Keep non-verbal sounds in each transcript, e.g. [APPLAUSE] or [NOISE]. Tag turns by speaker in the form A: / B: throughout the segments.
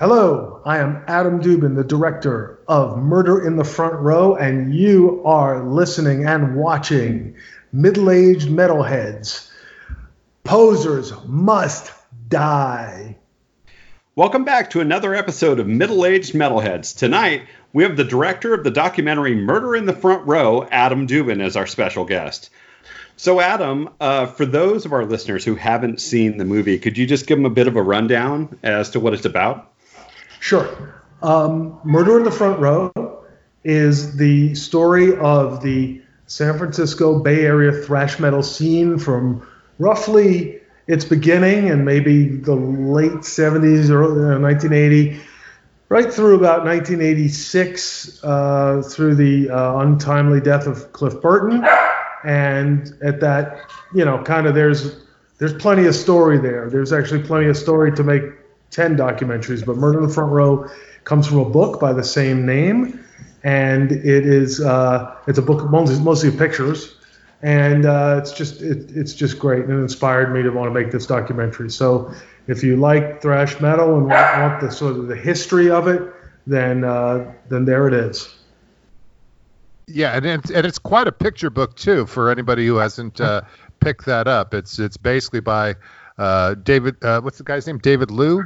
A: Hello, I am Adam Dubin, the director of Murder in the Front Row, and you are listening and watching Middle Aged Metalheads. Posers must die.
B: Welcome back to another episode of Middle Aged Metalheads. Tonight, we have the director of the documentary Murder in the Front Row, Adam Dubin, as our special guest. So, Adam, uh, for those of our listeners who haven't seen the movie, could you just give them a bit of a rundown as to what it's about?
A: Sure. Um, Murder in the Front Row is the story of the San Francisco Bay Area thrash metal scene from roughly its beginning and maybe the late 70s or 1980 right through about 1986 uh, through the uh, untimely death of Cliff Burton and at that you know kind of there's there's plenty of story there there's actually plenty of story to make 10 documentaries, but Murder in the Front Row comes from a book by the same name, and it is uh, it's a book mostly, mostly pictures, and uh, it's just it, it's just great, and it inspired me to want to make this documentary. So if you like thrash metal and want, want the sort of the history of it, then uh, then there it is.
C: Yeah, and it's, and it's quite a picture book too for anybody who hasn't uh, picked that up. It's it's basically by uh, David. Uh, what's the guy's name? David Lew.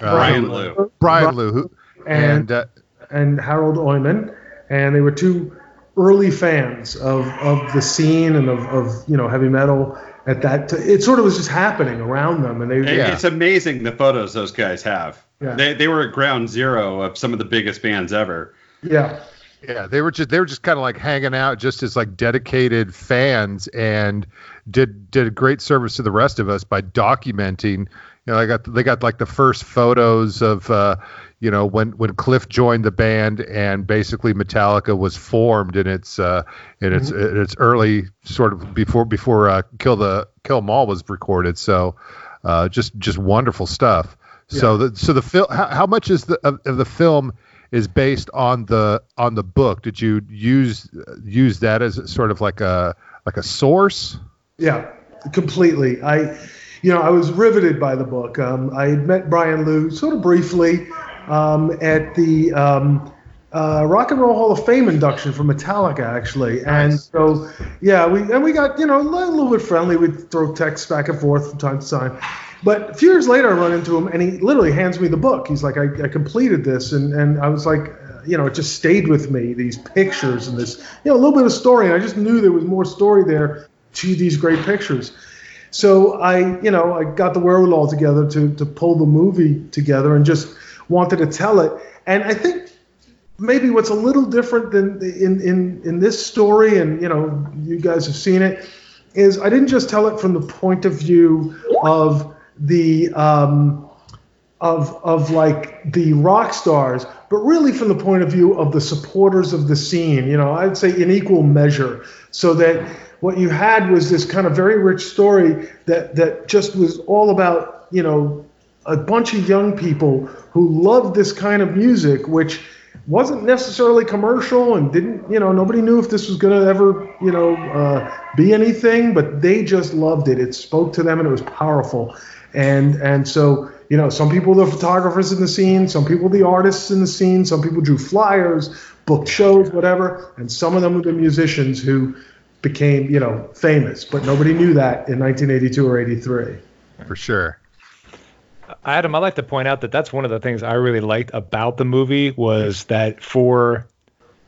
B: Uh, Brian Lew.
C: Brian Lew. Who,
A: and and, uh, and Harald Oimoen, and they were two early fans of, of the scene and of, of you know heavy metal at that. T- it sort of was just happening around them, and they.
B: Yeah. It's amazing the photos those guys have. Yeah. They they were at ground zero of some of the biggest bands ever.
A: Yeah.
C: Yeah, they were just they were just kind of like hanging out, just as like dedicated fans, and did did a great service to the rest of us by documenting you know, they got they got like the first photos of uh, you know when when Cliff joined the band and basically Metallica was formed in its uh, in its mm-hmm. in its early sort of before before uh, Kill the Kill 'Em All was recorded. So uh, just just wonderful stuff. Yeah. So the so the film how, how much is the of, of the film is based on the on the book? Did you use use that as sort of like a like a source?
A: Yeah, completely. I you know, I was riveted by the book. Um, I had met Brian Lew sort of briefly um, at the um, uh, Rock and Roll Hall of Fame induction for Metallica, actually. And so, yeah, we and we got you know a little bit friendly. We'd throw texts back and forth from time to time. But a few years later, I run into him, and he literally hands me the book. He's like, I, I completed this, and and I was like, you know, it just stayed with me. These pictures and this, you know, a little bit of story. And I just knew there was more story there to these great pictures. So I, you know, I got the wherewithal together to to pull the movie together and just wanted to tell it. And I think maybe what's a little different than in in in this story, and you know, you guys have seen it, is I didn't just tell it from the point of view of the um, of of like the rock stars, but really from the point of view of the supporters of the scene. You know, I'd say in equal measure, so that what you had was this kind of very rich story that that just was all about you know a bunch of young people who loved this kind of music, which wasn't necessarily commercial and didn't you know nobody knew if this was going to ever you know uh, be anything, but they just loved it. It spoke to them and it was powerful, and and so you know some people were the photographers in the scene, some people the artists in the scene, some people drew flyers, booked shows, whatever, and some of them were the musicians who became, you know, famous, but nobody knew that in 1982 or 83.
C: For sure.
D: Adam, I'd like to point out that that's one of the things I really liked about the movie was that for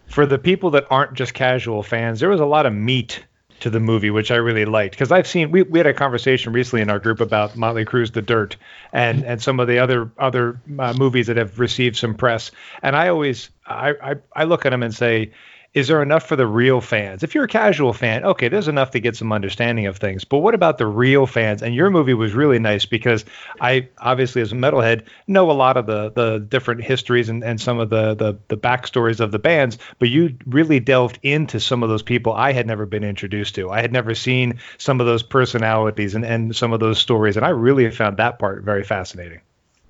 D: for the people that aren't just casual fans, there was a lot of meat to the movie, which I really liked because I've seen we, we had a conversation recently in our group about Motley Crue's The Dirt and and some of the other other uh, movies that have received some press, and I always I, I I look at them and say is there enough for the real fans? If you're a casual fan, okay, there's enough to get some understanding of things. But what about the real fans? And your movie was really nice because I obviously as a metalhead know a lot of the the different histories and, and some of the, the the backstories of the bands, but you really delved into some of those people I had never been introduced to. I had never seen some of those personalities and, and some of those stories, and I really found that part very fascinating.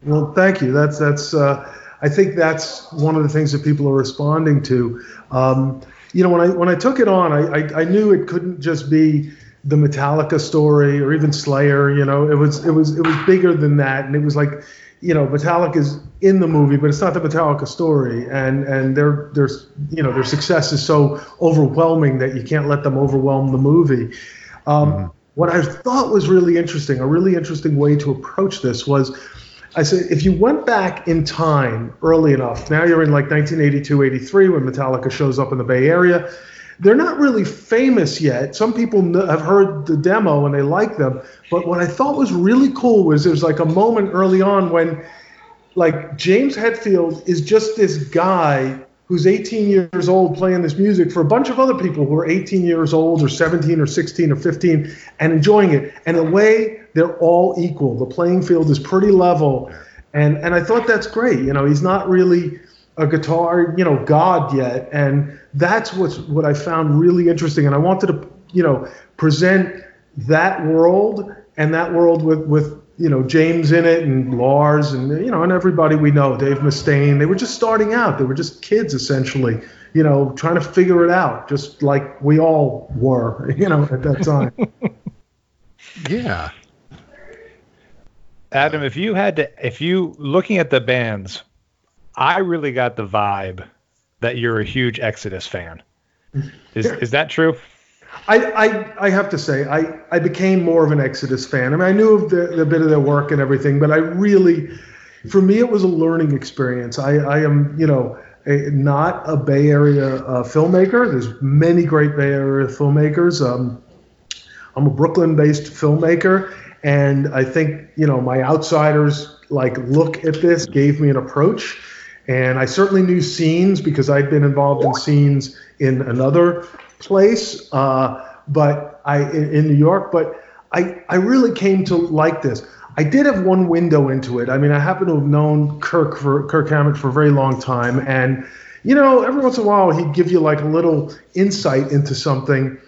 A: Well, thank you. That's that's uh I think that's one of the things that people are responding to. Um, you know, when I when I took it on, I, I, I knew it couldn't just be the Metallica story or even Slayer. You know, it was it was it was bigger than that, and it was like, you know, Metallica's in the movie, but it's not the Metallica story, and and their their you know their success is so overwhelming that you can't let them overwhelm the movie. Um, mm-hmm. What I thought was really interesting, a really interesting way to approach this was. I said, if you went back in time early enough, now you're in like 1982, 83 when Metallica shows up in the Bay Area. They're not really famous yet. Some people have heard the demo and they like them. But what I thought was really cool was there's like a moment early on when like James Hetfield is just this guy who's 18 years old playing this music for a bunch of other people who are 18 years old or 17 or 16 or 15 and enjoying it. And a way, they're all equal. The playing field is pretty level. And and I thought that's great. You know, he's not really a guitar, you know, god yet. And that's what's what I found really interesting. And I wanted to, you know, present that world and that world with with you know James in it and Lars and you know and everybody we know Dave Mustaine they were just starting out they were just kids essentially you know trying to figure it out just like we all were [LAUGHS] you know at that time [LAUGHS]
C: yeah
D: Adam if you had to if you looking at the bands I really got the vibe that you're a huge Exodus fan is is that true
A: I, I, I have to say, I, I became more of an Exodus fan. I mean, I knew of the, the bit of their work and everything, but I really, for me, it was a learning experience. I, I am, you know, a, not a Bay Area uh, filmmaker. There's many great Bay Area filmmakers. Um, I'm a Brooklyn-based filmmaker, and I think, you know, my outsiders like look at this gave me an approach. And I certainly knew scenes because I'd been involved in scenes in another place, uh, but I in, New York. But I I really came to like this. I did have one window into it. I mean, I happen to have known Kirk for Kirk Hammett for a very long time, and you know, every once in a while he'd give you like a little insight into something,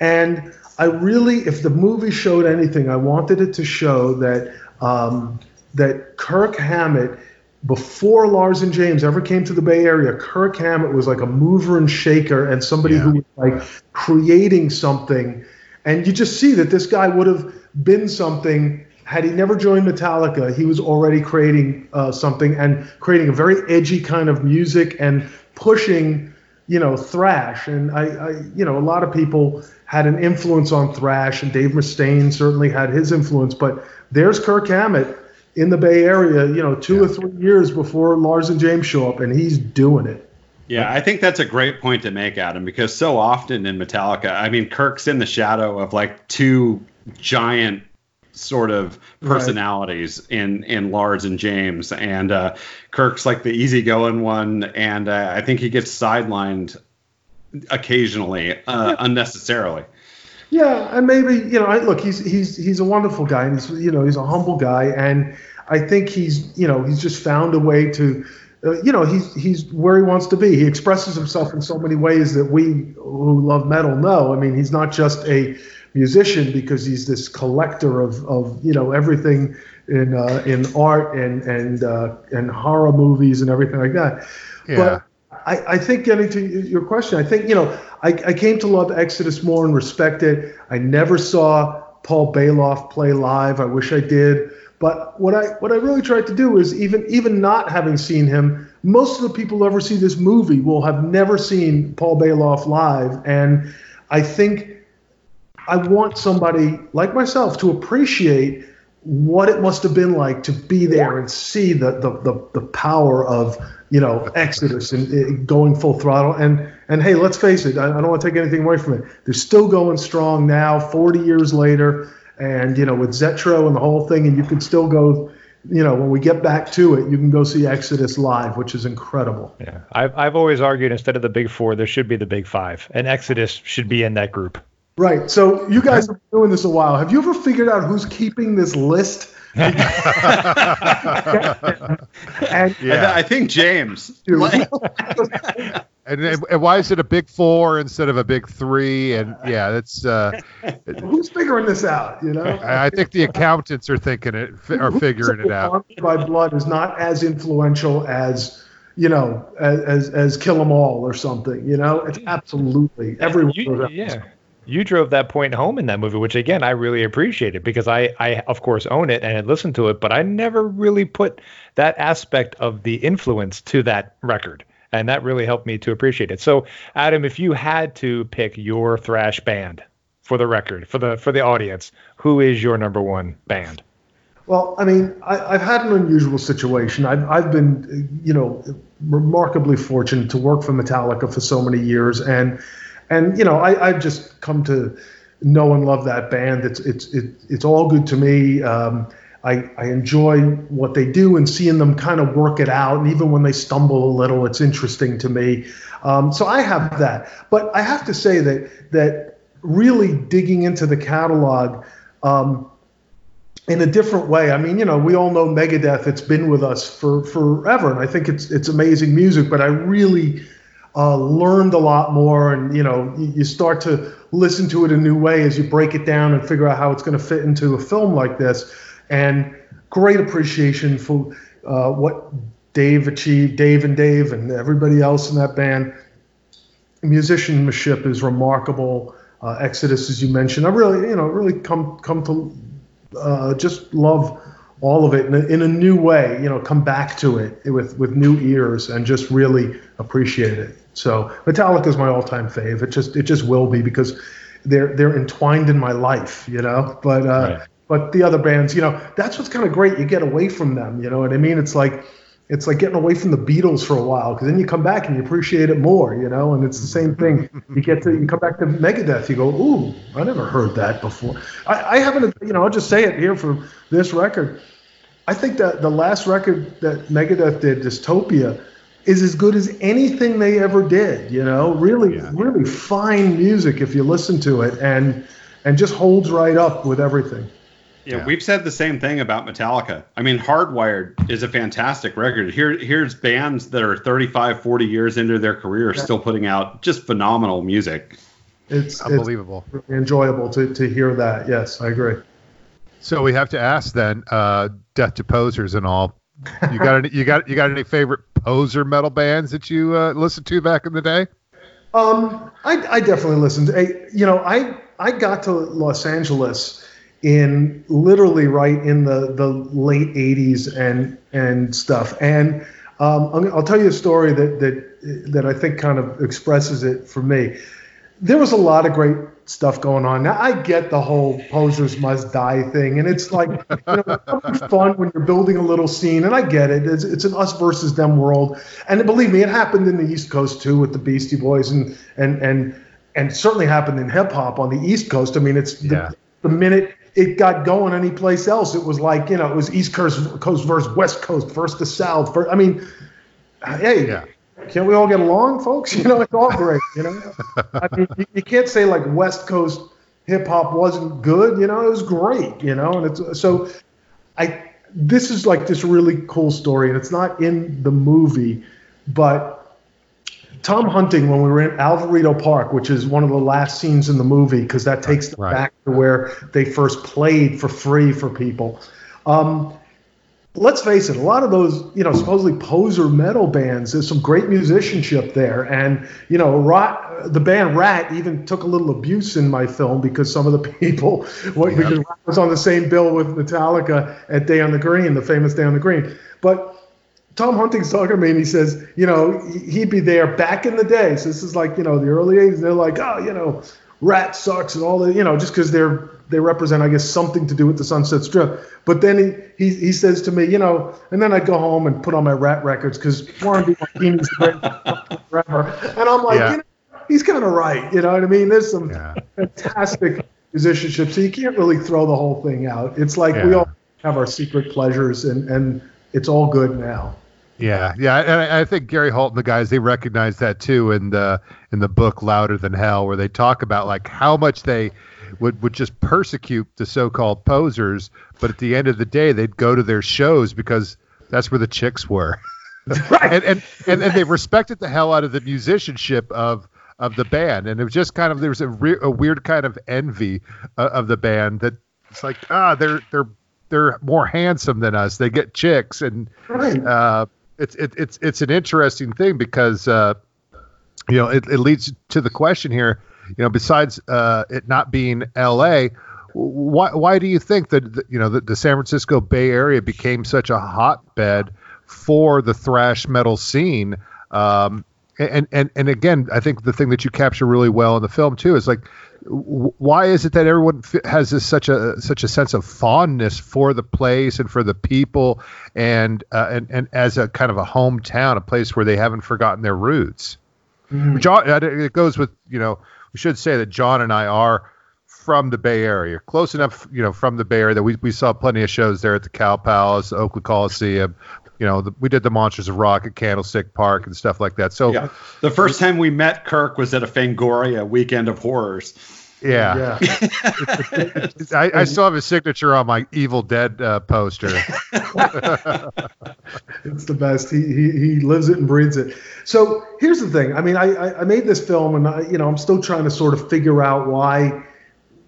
A: and I really, if the movie showed anything, I wanted it to show that um, that Kirk Hammett before Lars and James ever came to the Bay Area, Kirk Hammett was like a mover and shaker and somebody yeah. who was like creating something. And you just see that this guy would have been something had he never joined Metallica. He was already creating uh, something and creating a very edgy kind of music and pushing, you know, thrash. And I, I you know, a lot of people had an influence on thrash, and Dave Mustaine certainly had his influence. But there's Kirk Hammett in the Bay Area, you know, two yeah. or three years before Lars and James show up, and he's doing it.
B: Yeah, I think that's a great point to make, Adam, because so often in Metallica, I mean, Kirk's in the shadow of like two giant sort of personalities right. in in Lars and James, and uh, Kirk's like the easygoing one, and uh, I think he gets sidelined occasionally uh, unnecessarily.
A: Yeah, and maybe you know, I, look, he's he's he's a wonderful guy, and he's you know he's a humble guy, and I think he's you know he's just found a way to. Uh, you know he's he's where he wants to be. He expresses himself in so many ways that we who love metal know. I mean, he's not just a musician because he's this collector of, of you know everything in uh, in art and and uh, and horror movies and everything like that. Yeah. But I, I think getting to your question, I think you know I, I came to love Exodus more and respect it. I never saw Paul Baloff play live. I wish I did. But what I what I really tried to do is even even not having seen him, most of the people who ever see this movie will have never seen Paul Baloff live, and I think I want somebody like myself to appreciate what it must have been like to be there and see the the, the, the power of you know Exodus and, and, going full throttle. And and hey, let's face it, I, I don't want to take anything away from it. They're still going strong now, 40 years later, and you know with Zetro and the whole thing, and you can still go. You know, when we get back to it, you can go see Exodus live, which is incredible.
D: Yeah, I've I've always argued instead of the big four, there should be the big five, and Exodus should be in that group.
A: Right. So you guys have been doing this a while. Have you ever figured out who's keeping this list? [LAUGHS] and,
B: yeah. I think James. [LAUGHS] [LAUGHS]
C: and, and, why is it a big four instead of a big three? And yeah, that's uh,
A: who's figuring this out. You know,
C: I, I think the accountants are thinking it, are figuring it out.
A: By Blood is not as influential as you know as as Kill 'Em All or something. You know, it's absolutely everyone.
D: You, yeah you drove that point home in that movie, which again I really appreciated because I, I of course own it and had listened to it, but I never really put that aspect of the influence to that record, and that really helped me to appreciate it. So, Adam, if you had to pick your thrash band for the record, for the for the audience, who is your number one band?
A: Well, I mean, I, have had an unusual situation. I've, I've been, you know, remarkably fortunate to work for Metallica for so many years, and and you know, I, I've just come to know and love that band. It's it's it, it's all good to me. Um, I, I enjoy what they do and seeing them kind of work it out. And even when they stumble a little, it's interesting to me. Um, so I have that. But I have to say that that really digging into the catalog um, in a different way. I mean, you know, we all know Megadeth. It's been with us for forever, and I think it's it's amazing music. But I really uh, learned a lot more, and you know, you start to listen to it a new way as you break it down and figure out how it's going to fit into a film like this. And great appreciation for uh, what Dave achieved, Dave and Dave, and everybody else in that band. Musicianship is remarkable. Uh, Exodus, as you mentioned, I really, you know, really come come to uh, just love all of it in a, in a new way. You know, come back to it with with new ears and just really appreciate it. So Metallica is my all-time fave. It just it just will be because they're they're entwined in my life, you know. But uh, right. but the other bands, you know, that's what's kind of great. You get away from them, you know what I mean? It's like it's like getting away from the Beatles for a while because then you come back and you appreciate it more, you know. And it's the same thing. You get to you come back to Megadeth, you go, ooh, I never heard that before. I, I haven't, you know, I'll just say it here for this record. I think that the last record that Megadeth did, Dystopia, is as good as anything they ever did. You know, really, yeah. really fine music if you listen to it, and and just holds right up with everything.
B: Yeah, yeah, we've said the same thing about Metallica. I mean, Hardwired is a fantastic record. Here, here's bands that are 35, 40 years into their career yeah. still putting out just phenomenal music.
A: It's
C: unbelievable.
A: It's really enjoyable to, to hear that. Yes, I agree.
C: So we have to ask then, uh, Death to Posers and all. You got any? You got you got any favorite poser metal bands that you uh, listened to back in the day?
A: Um, I, I definitely listened. To, you know, I I got to Los Angeles in literally right in the the late 80s and and stuff. And um, I'll tell you a story that that that I think kind of expresses it for me. There was a lot of great stuff going on. Now I get the whole posers must die thing, and it's like you know, it's fun when you're building a little scene, and I get it. It's, it's an us versus them world, and believe me, it happened in the East Coast too with the Beastie Boys, and and and and certainly happened in hip hop on the East Coast. I mean, it's the, yeah. the minute it got going anyplace else, it was like you know it was East Coast, Coast versus West Coast, versus the South. I mean, hey. Yeah can't we all get along, folks? [LAUGHS] You know, it's all great. You know, I mean, you, you can't say like West Coast hip hop wasn't good. You know, it was great. You know, and it's so I. This is like this really cool story, and it's not in the movie, but Tom Hunting, when we were in Alvarado Park, which is one of the last scenes in the movie, because that takes them right. back to where they first played for free for people. Um, let's face it, a lot of those, you know, supposedly poser metal bands, there's some great musicianship there. And, you know, Ratt, the band Ratt even took a little abuse in my film because some of the [LAUGHS] people, what, because Ratt was on the same bill with Metallica at Day on the Green, the famous Day on the Green. But Tom Hunting's talking to me and he says, you know, he'd be there back in the day. So this is like, you know, the early 80s. They're like, oh, you know, Ratt sucks and all the, you know, just because they're they represent, I guess, something to do with the Sunset Strip. But then he, he, he says to me, you know, and then I go home and put on my Ratt records because Warren DeMartini's forever. [LAUGHS] And I'm like, yeah. you know, he's kind of right. You know what I mean? There's some yeah. fantastic musicianship. So you can't really throw the whole thing out. It's like yeah. we all have our secret pleasures and, and it's all good now.
C: Yeah, yeah, and I, I, think Gary Holt and the guys they recognize that too in the in the book Louder Than Hell, where they talk about like how much they would would just persecute the so-called posers, but at the end of the day, they'd go to their shows because that's where the chicks were. [LAUGHS] right. and, and, and and they respected the hell out of the musicianship of of the band, and it was just kind of there was a, re- a weird kind of envy uh, of the band that it's like ah they're they're they're more handsome than us. They get chicks, and uh, it's it, it's it's an interesting thing because uh, you know it, it leads to the question here you know, besides uh, it not being L.A., why why do you think that you know the, the San Francisco Bay Area became such a hotbed for the thrash metal scene? Um, and and and again, I think the thing that you capture really well in the film too is like, why is it that everyone has this such a such a sense of fondness for the place and for the people, and uh, and and as a kind of a hometown, a place where they haven't forgotten their roots. Mm. John, it goes with you know we should say that John and I are from the Bay Area, close enough, you know, from the Bay Area that we, we saw plenty of shows there at the Cow Palace, Oakland Coliseum. You know, the, we did the Monsters of Rock at Candlestick Park and stuff like that. So
B: yeah. the first time we met Kirk was at a Fangoria weekend of horrors.
C: Yeah. yeah. [LAUGHS] [LAUGHS] I, I, still have his signature on my Evil Dead uh, poster. [LAUGHS]
A: it's the best. He, he he lives it and breathes it. So here's the thing. I mean, I I made this film, and I, you know, I'm still trying to sort of figure out why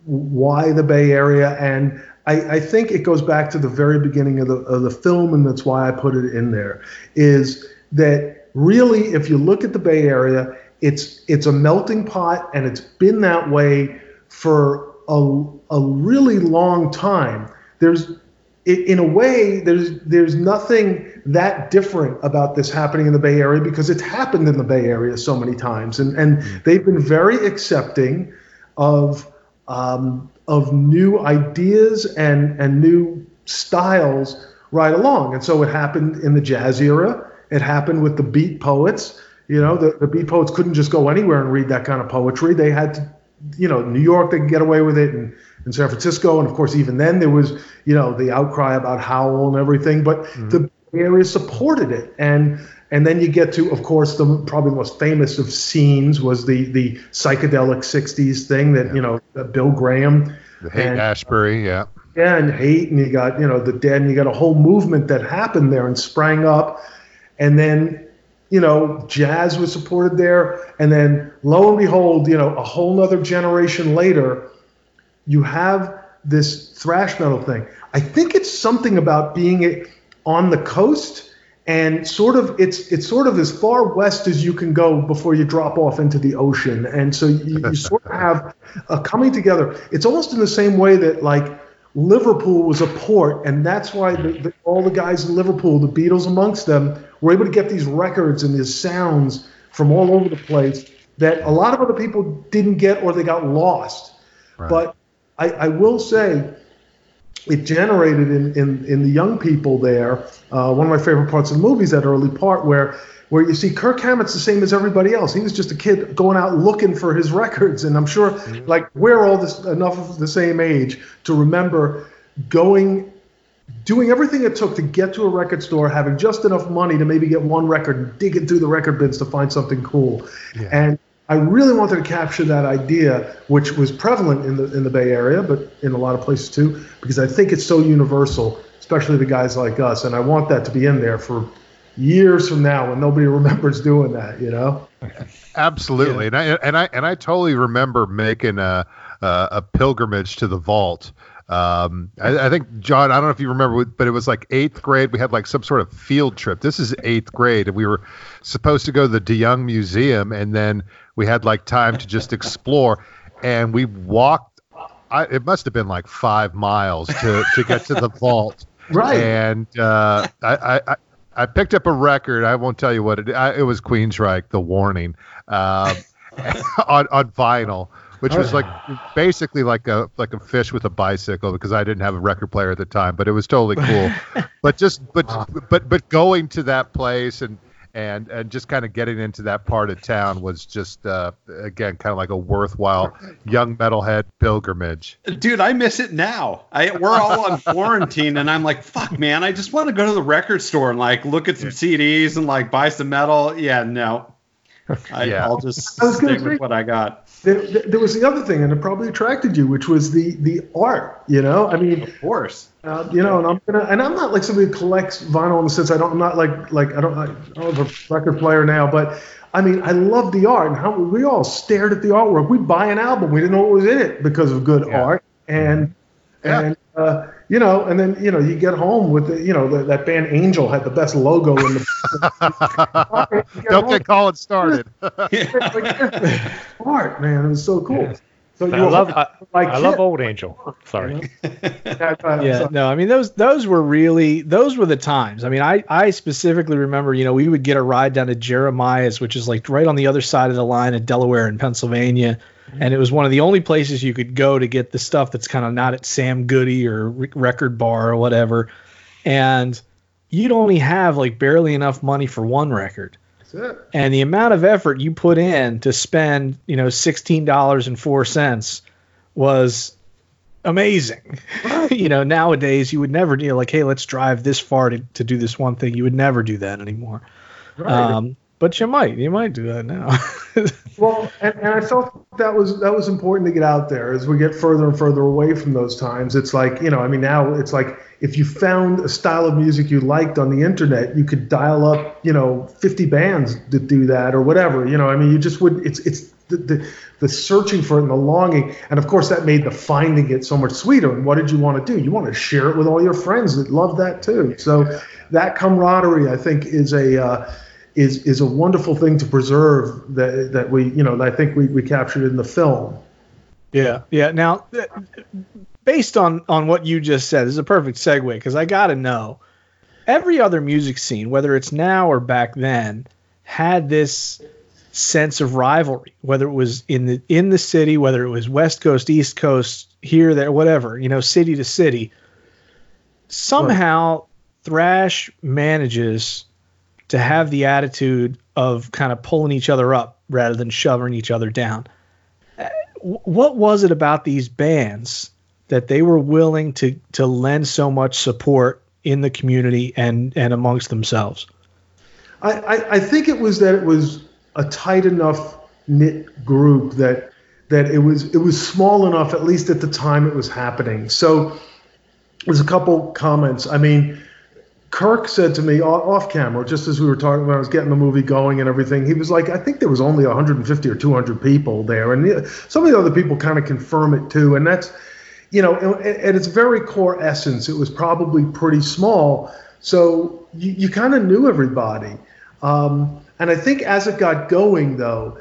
A: why the Bay Area, and I, I think it goes back to the very beginning of the of the film, and that's why I put it in there. Is that really, if you look at the Bay Area, it's it's a melting pot, and it's been that way for a, a really long time. There's in a way, there's there's nothing that different about this happening in the Bay Area because it's happened in the Bay Area so many times, and and they've been very accepting of um, of new ideas and and new styles right along. And so it happened in the jazz era. It happened with the beat poets. You know, the, the beat poets couldn't just go anywhere and read that kind of poetry. They had to you know, New York, they could get away with it, and in San Francisco, and of course, even then, there was, you know, the outcry about Howl and everything. But mm-hmm. the area supported it, and and then you get to, of course, the probably the most famous of scenes was the the psychedelic '60s thing that yeah. you know Bill Graham,
C: the Haight Ashbury, yeah,
A: yeah, and Haight, and you got you know the Dead, and you got a whole movement that happened there and sprang up, and then you know, jazz was supported there. And then lo and behold, you know, a whole nother generation later, you have this thrash metal thing. I think it's something about being on the coast and sort of it's it's sort of as far west as you can go before you drop off into the ocean. And so you, you [LAUGHS] sort of have a coming together. It's almost in the same way that like Liverpool was a port, and that's why the, the, all the guys in Liverpool, the Beatles amongst them, were able to get these records and these sounds from all over the place that a lot of other people didn't get or they got lost. Right. But I, I, will say it generated in, in, in the young people there uh, one of my favorite parts of the movie is that early part where where you see Kirk Hammett's the same as everybody else. He was just a kid going out looking for his records, and I'm sure mm-hmm. like we're all this enough of the same age to remember going doing everything it took to get to a record store, having just enough money to maybe get one record and digging through the record bins to find something cool. Yeah. And I really wanted to capture that idea, which was prevalent in the in the Bay Area, but in a lot of places too, because I think it's so universal, especially the guys like us. And I want that to be in there for years from now when nobody [LAUGHS] remembers doing that, you know?
C: Absolutely. Yeah. And I and I and I totally remember making a a, a pilgrimage to the vault. Um, I, I, think John, I don't know if you remember, but it was like eighth grade. We had like some sort of field trip. This is eighth grade, and we were supposed to go to the De Young Museum, and then we had like time to just explore, and we walked. I, it must have been like five miles to to get to the vault. [LAUGHS]
A: Right.
C: And uh, I, I, I picked up a record. I won't tell you what it. I, it was Queensryche, The Warning, um, [LAUGHS] on on vinyl, which was like basically like a like a fish with a bicycle because I didn't have a record player at the time, but it was totally cool. [LAUGHS] but just but but but going to that place and and and just kind of getting into that part of town was just uh, again kind of like a worthwhile young metalhead pilgrimage.
B: Dude, I miss it now. I we're all on [LAUGHS] quarantine, and I'm like, fuck, man, I just want to go to the record store and like look at some CDs and like buy some metal. Yeah, no, I, yeah. I'll just stick with what I got
A: there, there, was the other thing, and it probably attracted you, which was the the art. You know, I mean,
B: of course.
A: Uh, you know, and I'm gonna, and I'm not like somebody who collects vinyl in the sense I don't, I'm not like like I don't, I don't have a record player now, but I mean, I love the art, and how we all stared at the artwork. We'd buy an album, we didn't know what was in it because of good yeah. art, and yeah. and uh, you know, and then you know you get home with the, you know the, that band Angel had the best logo in the. [LAUGHS]
C: Don't get Colin started. [LAUGHS]
A: Art man, it was so cool.
D: Yeah.
A: So
D: I
A: you were
D: love I,
A: like
D: I love Old Angel. Sorry.
A: you know?
E: Yeah
A: so-
E: no i mean those those were really those were the times i mean i i specifically remember you know we would get a ride down to jeremiah's which is like right on the other side of the line of delaware and pennsylvania and it was one of the only places you could go to get the stuff that's kind of not at sam goody or Re- record bar or whatever. And you'd only have like barely enough money for one record.
A: That's it.
E: and the amount of effort you put in to spend you know $16.04 was amazing. [LAUGHS] You know nowadays you would never do like hey let's drive this far to, to do this one thing. You would never do that anymore.
A: Right.
E: um, but you might you might do that now [LAUGHS]
A: Well, and, and I felt that was that was important to get out there as we get further and further away from those times. It's like you know, I mean, now it's like if you found a style of music you liked on the internet, you could dial up you know 50 bands to do that or whatever. You know, I mean, you just would. It's it's the the, the searching for it and the longing, and of course that made the finding it so much sweeter. And what did you want to do? You want to share it with all your friends that love that too. So that camaraderie, I think, is a uh, is is a wonderful thing to preserve that that we you know I think we, we captured in the film.
E: Yeah, yeah. Now, based on on what you just said, this is a perfect segue because I got to know every other music scene, whether it's now or back then, had this sense of rivalry. Whether it was in the in the city, whether it was West Coast, East Coast, here, there, whatever, you know, city to city. Somehow, thrash manages to have the attitude of kind of pulling each other up rather than shoving each other down uh, what was it about these bands that they were willing to to lend so much support in the community and and amongst themselves?
A: I, I, I think it was that it was a tight enough knit group that that it was it was small enough at least at the time it was happening. So there's a couple comments. I mean, Kirk said to me off camera, just as we were talking when I was getting the movie going and everything, he was like, I think there was only 150 or 200 people there, and some of the other people kind of confirm it too, and that's you know, at, its very core essence, it was probably pretty small. So you, you kind of knew everybody. Um, and I think as it got going, though,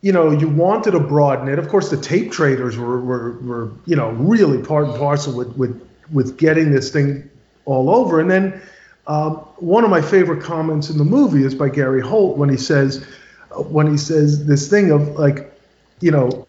A: you know, you wanted to broaden it. Of course, the tape traders were, were, were you know, really part and parcel with, with, with getting this thing all over. And then um, one of my favorite comments in the movie is by Gary Holt when he says, when he says this thing of like, you know,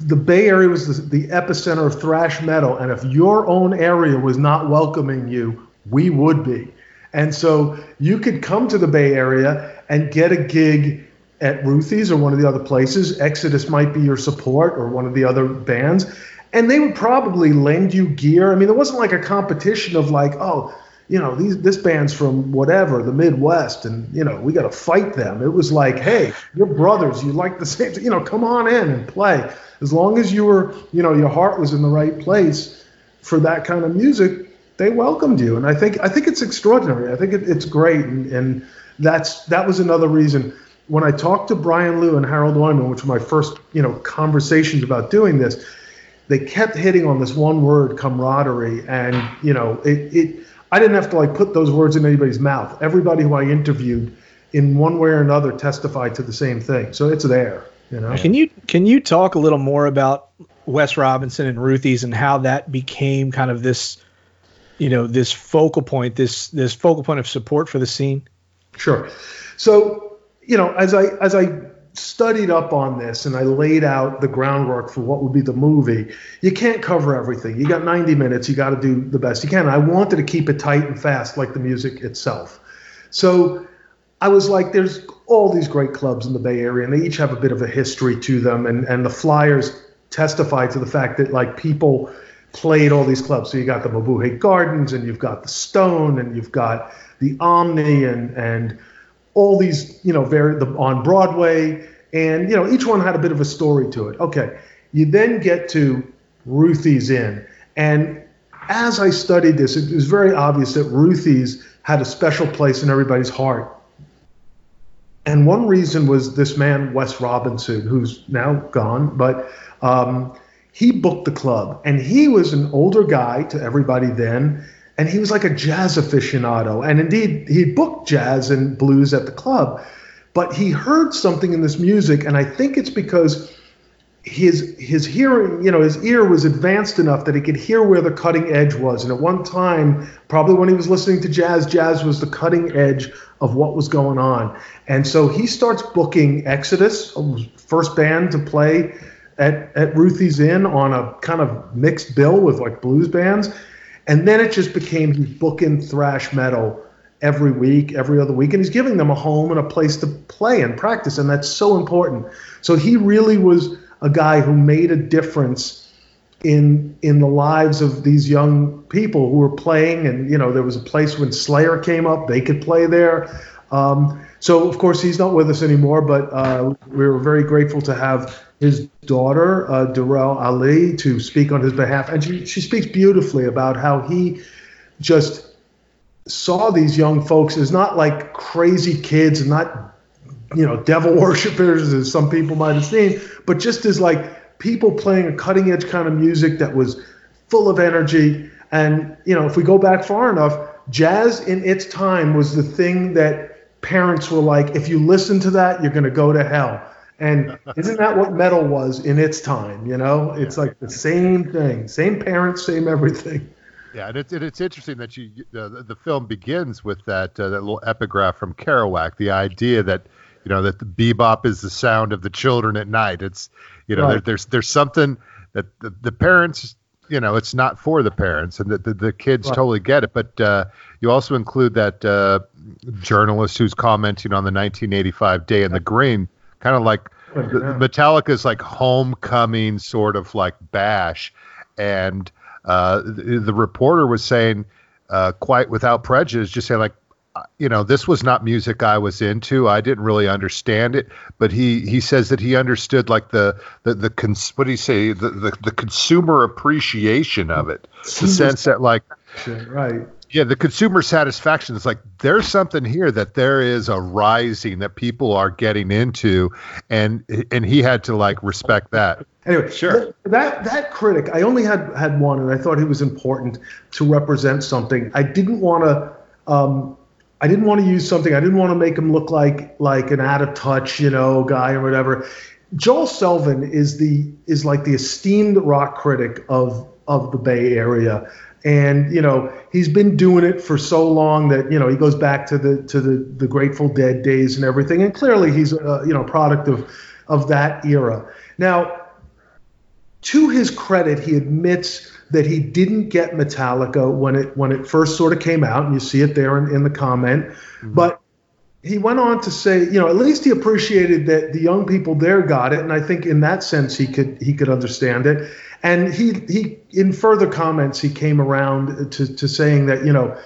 A: the Bay Area was the, the epicenter of thrash metal, and if your own area was not welcoming you, we would be. And so you could come to the Bay Area and get a gig at Ruthie's or one of the other places. Exodus might be your support or one of the other bands. And they would probably lend you gear. I mean, there wasn't like a competition of like, oh, you know, these this band's from whatever, the Midwest, and you know, we got to fight them. It was like, hey, you're brothers. You like the [LAUGHS] same, you know, come on in and play. As long as you were, you know, your heart was in the right place for that kind of music, they welcomed you. And I think I think it's extraordinary. I think it, it's great, and, and that's that was another reason when I talked to Brian Lew and Harald Oimoen, which were my first, you know, conversations about doing this. They kept hitting on this one word, camaraderie, and you know, it, it I didn't have to like put those words in anybody's mouth. Everybody who I interviewed, in one way or another, testified to the same thing. So it's there. You know.
E: Can you can you talk a little more about Wes Robinson and Ruthie's and how that became kind of this, you know, this focal point, this this focal point of support for the scene?
A: Sure. So, you know, as I as I studied up on this and I laid out the groundwork for what would be the movie, you can't cover everything. You got 90 minutes, you got to do the best you can. I wanted to keep it tight and fast like the music itself. So, I was like there's all these great clubs in the Bay Area and they each have a bit of a history to them and and the Flyers testify to the fact that like people played all these clubs. So you got the Mabuhay Gardens and you've got the Stone and you've got the Omni and and all these, you know, very the, on Broadway, and you know, each one had a bit of a story to it. Okay, you then get to Ruthie's Inn, and as I studied this, it was very obvious that Ruthie's had a special place in everybody's heart. And one reason was this man, Wes Robinson, who's now gone, but um, he booked the club, and he was an older guy to everybody then, and he was like a jazz aficionado, and indeed he booked jazz and blues at the club, but he heard something in this music, and I think it's because his his hearing, you know, his ear was advanced enough that he could hear where the cutting edge was. And at one time, probably when he was listening to jazz, jazz was the cutting edge of what was going on. And so he starts booking Exodus, first band to play at, at Ruthie's Inn on a kind of mixed bill with like blues bands. And then it just became he's booking thrash metal every week, every other week, and he's giving them a home and a place to play and practice. And that's so important. So he really was a guy who made a difference in in the lives of these young people who were playing and you know there was a place when slayer came up they could play there um, so of course he's not with us anymore but uh, we were very grateful to have his daughter uh, Darrell Ali to speak on his behalf and she, she speaks beautifully about how he just saw these young folks as not like crazy kids and not you know devil [LAUGHS] worshippers as some people might have seen but just as like people playing a cutting edge kind of music that was full of energy. And, you know, if we go back far enough, jazz in its time was the thing that parents were like, if you listen to that, you're going to go to hell. And isn't that what metal was in its time? You know, it's like the same thing, same parents, same everything.
C: Yeah, and it's, it's interesting that you uh, the film begins with that uh, that little epigraph from Kerouac, the idea that you know that the bebop is the sound of the children at night. It's you know, right. there, there's there's something that the, the parents, you know, it's not for the parents, and that the, the kids right. totally get it. But uh, you also include that uh, journalist who's commenting on the 1985 Day in the Green, kind of like oh, yeah. Metallica's like homecoming sort of like bash, and uh, the, the reporter was saying. Uh, quite without prejudice, just saying like, you know, this was not music I was into. I didn't really understand it, but he he says that he understood like the the the cons- what do you say the, the the consumer appreciation of it, the sense that like
A: right.
C: Yeah, the consumer satisfaction is like there's something here that there is a rising that people are getting into, and and he had to like respect that.
A: Anyway, sure. That that critic, I only had had one, and I thought he was important to represent something. I didn't want to um, I didn't want to use something. I didn't want to make him look like like an out of touch, you know, guy or whatever. Joel Selvin is the is like the esteemed rock critic of of the Bay Area, and you know he's been doing it for so long that you know he goes back to the to the the Grateful Dead days and everything, and clearly he's a you know product of of that era. Now, to his credit, he admits that he didn't get Metallica when it when it first sort of came out, and you see it there in, in the comment. Mm-hmm. But he went on to say, you know, at least he appreciated that the young people there got it, and I think in that sense he could he could understand it. And he he in further comments he came around to to saying that you know,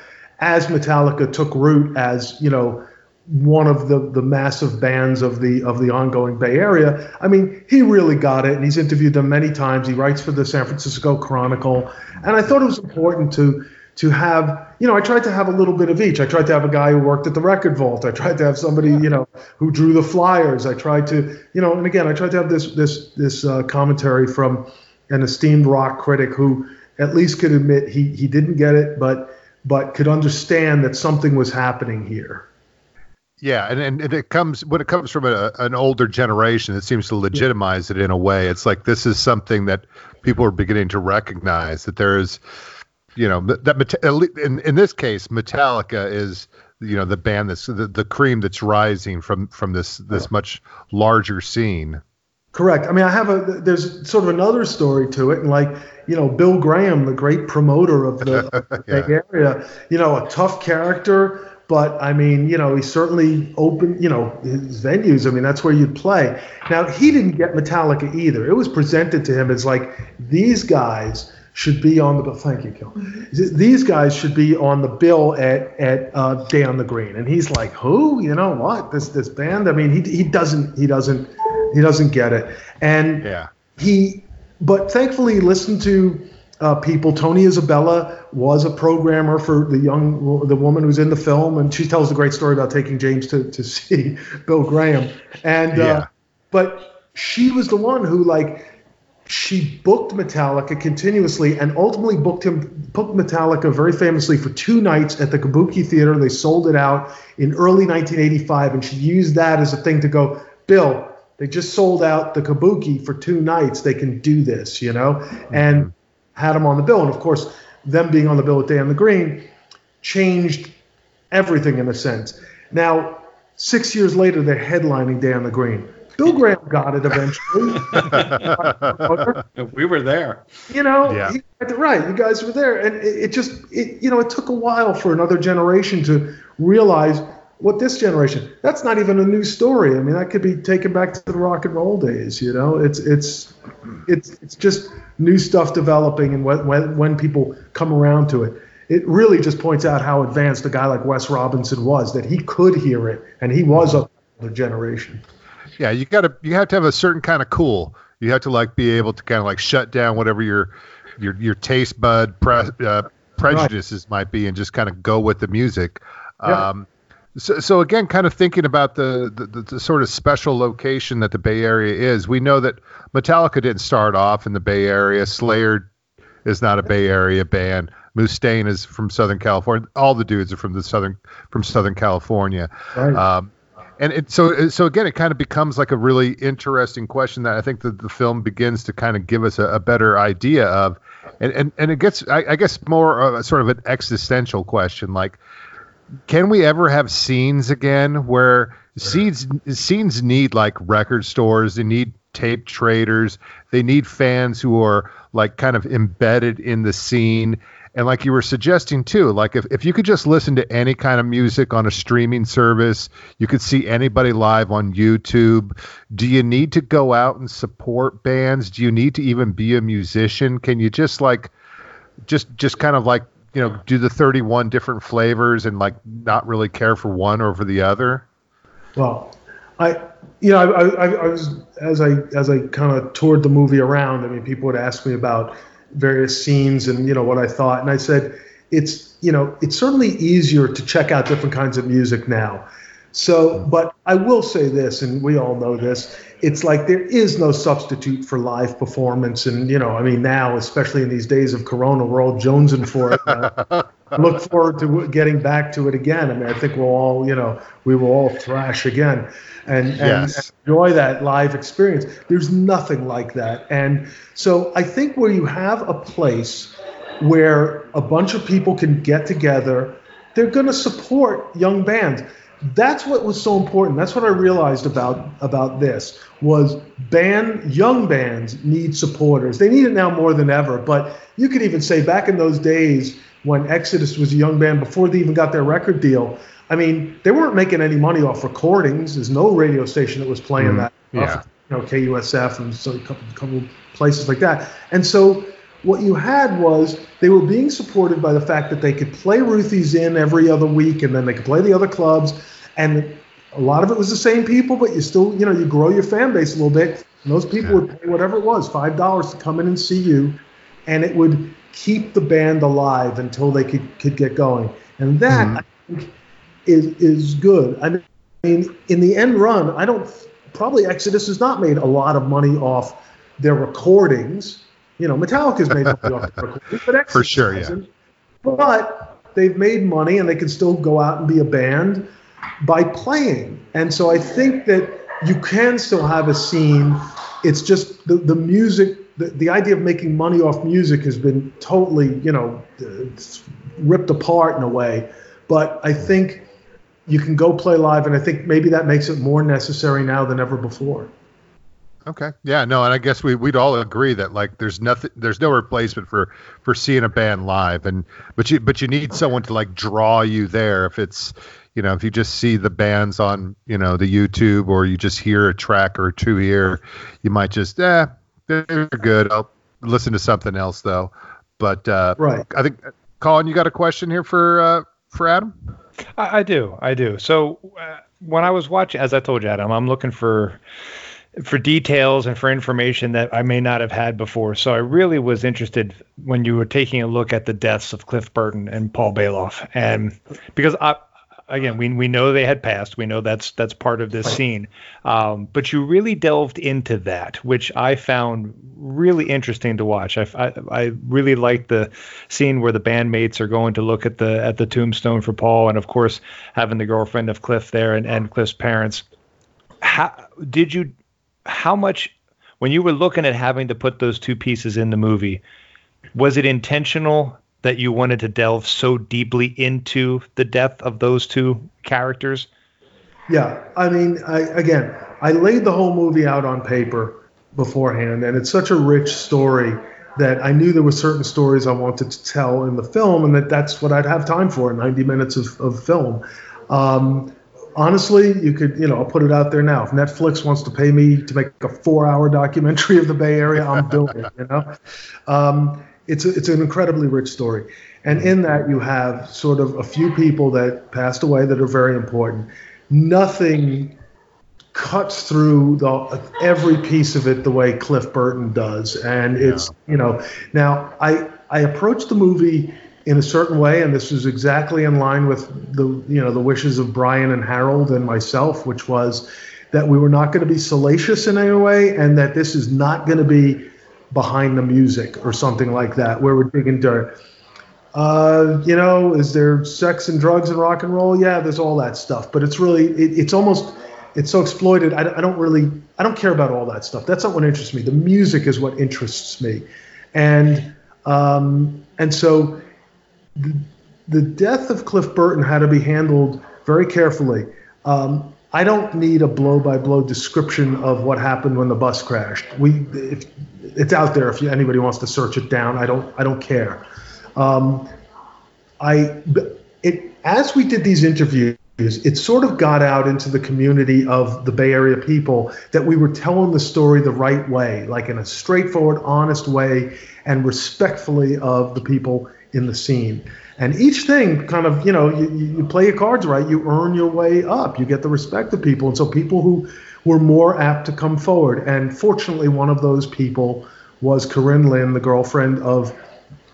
A: as Metallica took root as you know one of the the massive bands of the of the ongoing Bay Area. I mean, he really got it, and he's interviewed them many times. He writes for the San Francisco Chronicle, and I thought it was important to to have you know I tried to have a little bit of each. I tried to have a guy who worked at the Record Vault. I tried to have somebody you know who drew the flyers. I tried to you know, and again, I tried to have this this this uh, commentary from an esteemed rock critic who at least could admit he he didn't get it, but but could understand that something was happening here.
C: Yeah, and, and it comes when it comes from a, an older generation, it seems to legitimize it in a way. It's like this is something that people are beginning to recognize that there is, you know, that in in this case, Metallica is you know the band that's the, the cream that's rising from from this this much larger scene.
A: Correct. I mean, I have a there's sort of another story to it, and like you know, Bill Graham, the great promoter of the, [LAUGHS] of the yeah. area, you know, a tough character but I mean, you know, he certainly opened, you know, his venues. I mean, that's where you'd play. Now, he didn't get Metallica either. It was presented to him as like these guys should be on the bill. Thank you, Kel. These guys should be on the bill at at uh, Day on the Green, and he's like, who? You know what? This this band? I mean, he he doesn't he doesn't he doesn't get it, and
C: yeah.
A: he. But thankfully, he listened to uh, people. Toni Isabella was a programmer for the young the woman who's in the film, and she tells a great story about taking James to to [LAUGHS] see Bill Graham. And uh, yeah. uh, but she was the one who like she booked Metallica continuously and ultimately booked him booked Metallica very famously for two nights at the Kabuki Theater. They sold it out in early 1985, and she used that as a thing to go, Bill. They just sold out the Kabuki for two nights. They can do this, you know, mm-hmm. and had them on the bill. And of course, them being on the bill with Day on the Green changed everything in a sense. Now, six years later, they're headlining Day on the Green. Bill Graham got it eventually. [LAUGHS]
B: we were there.
A: You know,
C: Yeah.
A: right? You guys were there, and it, it just, it, you know, it took a while for another generation to realize what this generation. That's not even a new story. I mean, that could be taken back to the rock and roll days. You know, it's it's it's it's just new stuff developing, and when when, when people come around to it. It really just points out how advanced a guy like Wes Robinson was, that he could hear it, and he was of the generation.
C: Yeah, you gotta you have to have a certain kind of cool. You have to like be able to kind of like shut down whatever your your your taste bud pre, uh, prejudices might be, and just kind of go with the music.
A: Yeah.
C: Um, so, so again, kind of thinking about the, the, the, the sort of special location that the Bay Area is. We know that Metallica didn't start off in the Bay Area. Slayer is not a Bay Area band. Mustaine is from Southern California. All the dudes are from the southern from Southern California.
A: Right.
C: Um, and it, so so again, it kind of becomes like a really interesting question that I think that the film begins to kind of give us a, a better idea of, and and, and it gets I, I guess more of a sort of an existential question like. Can we ever have scenes again where scenes scenes need like record stores, they need tape traders, they need fans who are like kind of embedded in the scene and like you were suggesting too, like if, if you could just listen to any kind of music on a streaming service, you could see anybody live on YouTube. Do you need to go out and support bands? Do you need to even be a musician? Can you just like just just kind of like, you know, do the 31 different flavors and like not really care for one over the other?
A: Well, I, you know, I, I, I was as I as I kind of toured the movie around. I mean, people would ask me about various scenes and you know what I thought, and I said it's you know it's certainly easier to check out different kinds of music now. So, but I will say this, and we all know this. It's like there is no substitute for live performance, and you know, I mean, now, especially in these days of Corona, we're all jonesing for it. Uh, [LAUGHS] look forward to getting back to it again. I mean, I think we'll all, you know, we will all thrash again and, and
C: Yes.
A: enjoy that live experience. There's nothing like that. And so I think where you have a place where a bunch of people can get together, they're going to support young bands. That's what was so important. That's what I realized about about this was band young bands need supporters. They need it now more than ever. But you could even say back in those days when Exodus was a young band before they even got their record deal. I mean, they weren't making any money off recordings. There's no radio station that was playing mm-hmm. that.
C: yeah.
A: Stuff, you know, KUSF and so a couple, couple places like that. And so what you had was they were being supported by the fact that they could play Ruthie's Inn every other week and then they could play the other clubs. And a lot of it was the same people, but you still, you know, you grow your fan base a little bit. And those people
C: Yeah.
A: would pay whatever it was, five dollars to come in and see you, and it would keep the band alive until they could, could get going. And that
C: Mhm.
A: I think is is good. I mean, in the end run, I don't probably Exodus has not made a lot of money off their recordings. You know, Metallica's made money off their recordings, but [LAUGHS] Exodus
C: sure,
A: hasn't. But they've made money and they can still go out and be a band by playing. And so I think that you can still have a scene. It's just the, the music, the, the idea of making money off music has been totally, you know, ripped apart in a way. But I think you can go play live, and I think maybe that makes it more necessary now than ever before.
C: Okay. Yeah, no, and I guess we we'd all agree that like there's nothing there's no replacement for for seeing a band live and but you but you need someone to like draw you there if it's you know if you just see the bands on you know the YouTube or you just hear a track or two here you might just eh they're good I'll listen to something else though but uh
A: Right.
C: I think Colin you got a question here for uh for Adam
D: I, I do, I do. So uh, when I was watching, as I told you, Adam, I'm looking for for details and for information that I may not have had before. So I really was interested when you were taking a look at the deaths of Cliff Burton and Paul Baloff, and because I again, we we know they had passed. We know that's that's part of this scene. Um, but you really delved into that, which I found really interesting to watch. I, I, I really liked the scene where the bandmates are going to look at the at the tombstone for Paul, and of course having the girlfriend of Cliff there and, and Cliff's parents. How did you? How much when you were looking at having to put those two pieces in the movie? Was it intentional that you wanted to delve so deeply into the death of those two characters?
A: Yeah, I mean, I, again, I laid the whole movie out on paper beforehand, and it's such a rich story that I knew there were certain stories I wanted to tell in the film, and that that's what I'd have time for 90 minutes of, of film. Um, honestly, you could, you know, I'll put it out there now. If Netflix wants to pay me to make a four-hour documentary of the Bay Area, I'm doing it. You know, um, it's a, it's an incredibly rich story, and in that you have sort of a few people that passed away that are very important. Nothing cuts through the, every piece of it the way Cliff Burton does, and it's you know now I I approached the movie in a certain way, and this was exactly in line with the you know the wishes of Brian and Harald and myself, which was that we were not going to be salacious in any way, and that this is not going to be behind the music or something like that, where we're digging dirt. Uh, you know, is there sex and drugs and rock and roll? Yeah, there's all that stuff, but it's really, it, it's almost, it's so exploited. I, I, don't really, I don't care about all that stuff. That's not what interests me. The music is what interests me, and um, and so the, the death of Cliff Burton had to be handled very carefully. Um, I don't need a blow-by-blow description of what happened when the bus crashed. We, if, it's out there if anybody wants to search it down. I don't, I don't care. Um, I, it as we did these interviews, it sort of got out into the community of the Bay Area people that we were telling the story the right way, like in a straightforward, honest way, and respectfully of the people in the scene. And each thing kind of, you know, you, you play your cards right, you earn your way up, you get the respect of people. And so people who were more apt to come forward. And fortunately, one of those people was Corinne Lynn, the girlfriend of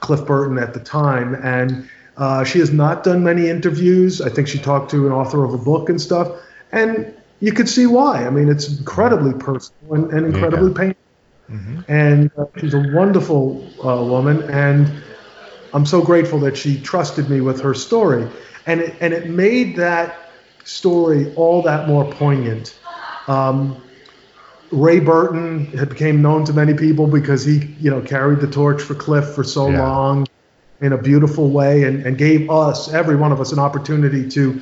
A: Cliff Burton at the time. And uh, she has not done many interviews. I think she talked to an author of a book and stuff. And you could see why. I mean, it's incredibly personal and, and incredibly yeah. painful. Mm-hmm. And uh, she's a wonderful uh, woman. And I'm so grateful that she trusted me with her story, and it, and it made that story all that more poignant. Um, Ray Burton had became known to many people because he, you know, carried the torch for Cliff for so yeah. long in a beautiful way and, and gave us, every one of us, an opportunity to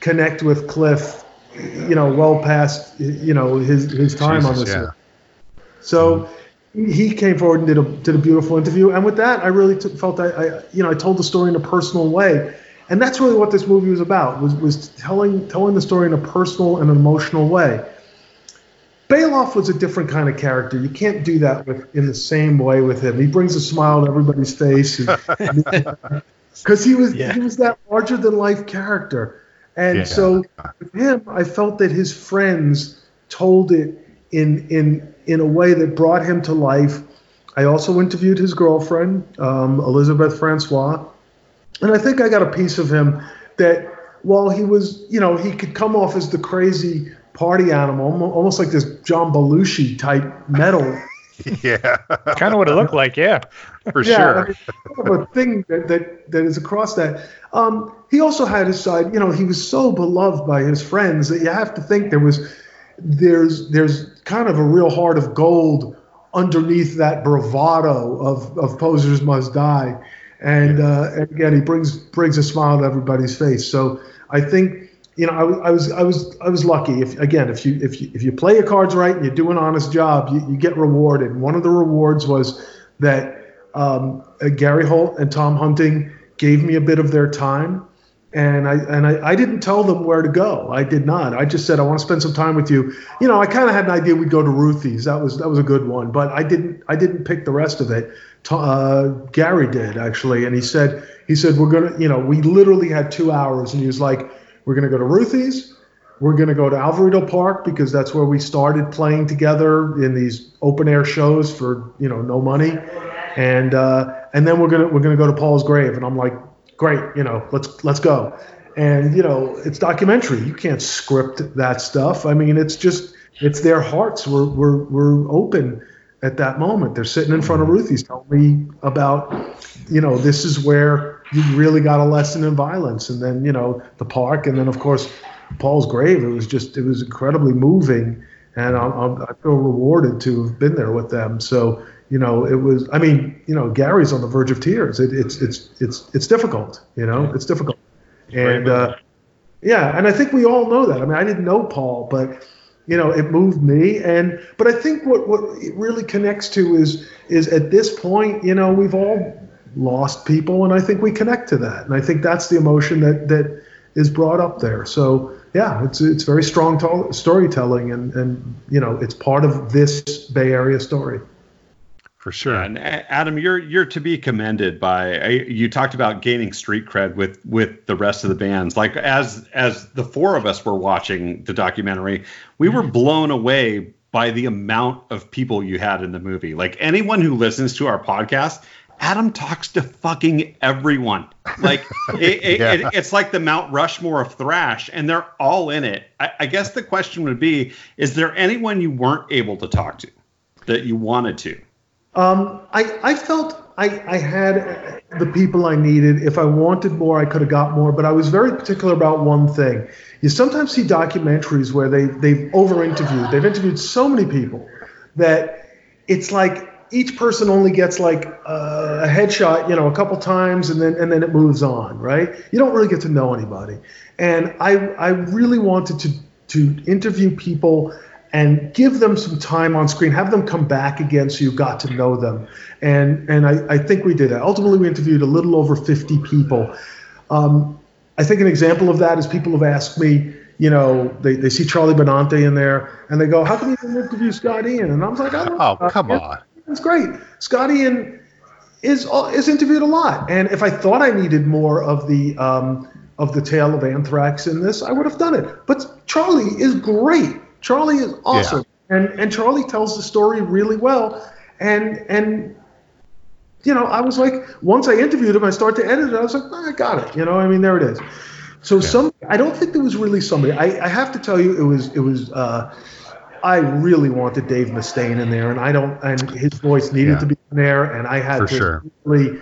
A: connect with Cliff, you know, well past, you know, his, his time Jesus, on this. Yeah. So mm-hmm he came forward and did a did a beautiful interview, and with that, I really felt I, I, you know I told the story in a personal way, and that's really what this movie was about was was telling telling the story in a personal and emotional way. Baloff was a different kind of character. You can't do that with in the same way with him. He brings a smile to everybody's face because [LAUGHS] he was yeah. he was that larger than life character, and yeah. so with him, I felt that his friends told it in in in a way that brought him to life. I also interviewed his girlfriend, um, Elizabeth Francois, and I think I got a piece of him that while he was, you know, he could come off as the crazy party animal, almost like this John Belushi type metal. [LAUGHS]
C: yeah,
D: kind of what it looked like. Yeah,
C: for yeah, sure. I mean,
A: kind of a thing that, that that is across that. Um, he also had his side. You know, he was so beloved by his friends that you have to think there was there's there's kind of a real heart of gold underneath that bravado of, of posers must die. And, uh, and again he brings brings a smile to everybody's face. So i think you know I, I, was i was i was lucky. If again if you if you if you play your cards right and you do an honest job you, you get rewarded. One of the rewards was that um, uh, gary holt and tom hunting gave me a bit of their time and I and I, I didn't tell them where to go. I did not. I just said I want to spend some time with you. You know, I kind of had an idea we'd go to Ruthie's. That was that was a good one, but I didn't I didn't pick the rest of it. Uh, Gary did actually, and he said he said we're gonna you know we literally had two hours, and he was like we're gonna go to Ruthie's. We're going to go to Alvarado Park because that's where we started playing together in these open air shows for you know no money, and uh, and then we're gonna we're gonna go to Paul's grave. And I'm like, great, you know, let's let's go. and you know it's documentary. You can't script that stuff. I mean, it's just it's their hearts We're we're we're open at that moment. They're sitting in front of Ruthie's telling me about, you know, this is where you really got a lesson in violence, and then you know the park, and then of course Paul's grave. It was just it was incredibly moving, and I, I feel rewarded to have been there with them. So you know, it was. I mean, you know, Gary's on the verge of tears. It, it's it's it's it's difficult. You know, it's difficult, and uh, yeah, and I think we all know that. I mean, I didn't know Paul, but you know, it moved me. And but I think what what it really connects to is is at this point, you know, we've all lost people, and I think we connect to that, and I think that's the emotion that that is brought up there. So yeah, it's it's very strong to- storytelling, and and you know, it's part of this Bay Area story
C: for sure.
B: Yeah, and Adam, you're you're to be commended by you talked about gaining street cred with with the rest of the bands. Like as as the four of us were watching the documentary, we were mm-hmm. blown away by the amount of people you had in the movie. Like anyone who listens to our podcast, Adam talks to fucking everyone. Like [LAUGHS] it, it, yeah. it, it's like the Mount Rushmore of thrash, and they're all in it. I, I guess the question would be: Is there anyone you weren't able to talk to that you wanted to?
A: Um, I, I felt I, I had the people I needed. If I wanted more, I could have got more. But I was very particular about one thing. You sometimes see documentaries where they they've over interviewed. They've interviewed so many people that it's like each person only gets like a headshot, you know, a couple times, and then and then it moves on, right? You don't really get to know anybody. And I I really wanted to to interview people and give them some time on screen, have them come back again so you got to know them. And and I, I think we did that. Ultimately, we interviewed a little over 50 people. Um, I think an example of that is people have asked me, you know, they, they see Charlie Benante in there and they go, how come you didn't interview Scott Ian? And I was like, I don't
C: know. Oh, come on.
A: It's great. Scott Ian is, is interviewed a lot. And if I thought I needed more of the, um, of the tale of anthrax in this, I would have done it. But Charlie is great. Charlie is awesome, yeah. and and Charlie tells the story really well, and and you know I was like once I interviewed him, I started to edit it. I was like, oh, I got it. You know, I mean, there it is. So yeah. some I don't think there was really somebody. I, I have to tell you, it was it was. Uh, I really wanted Dave Mustaine in there, and I don't, and his voice needed yeah. to be in there, and I had
C: For
A: to
C: sure.
A: really,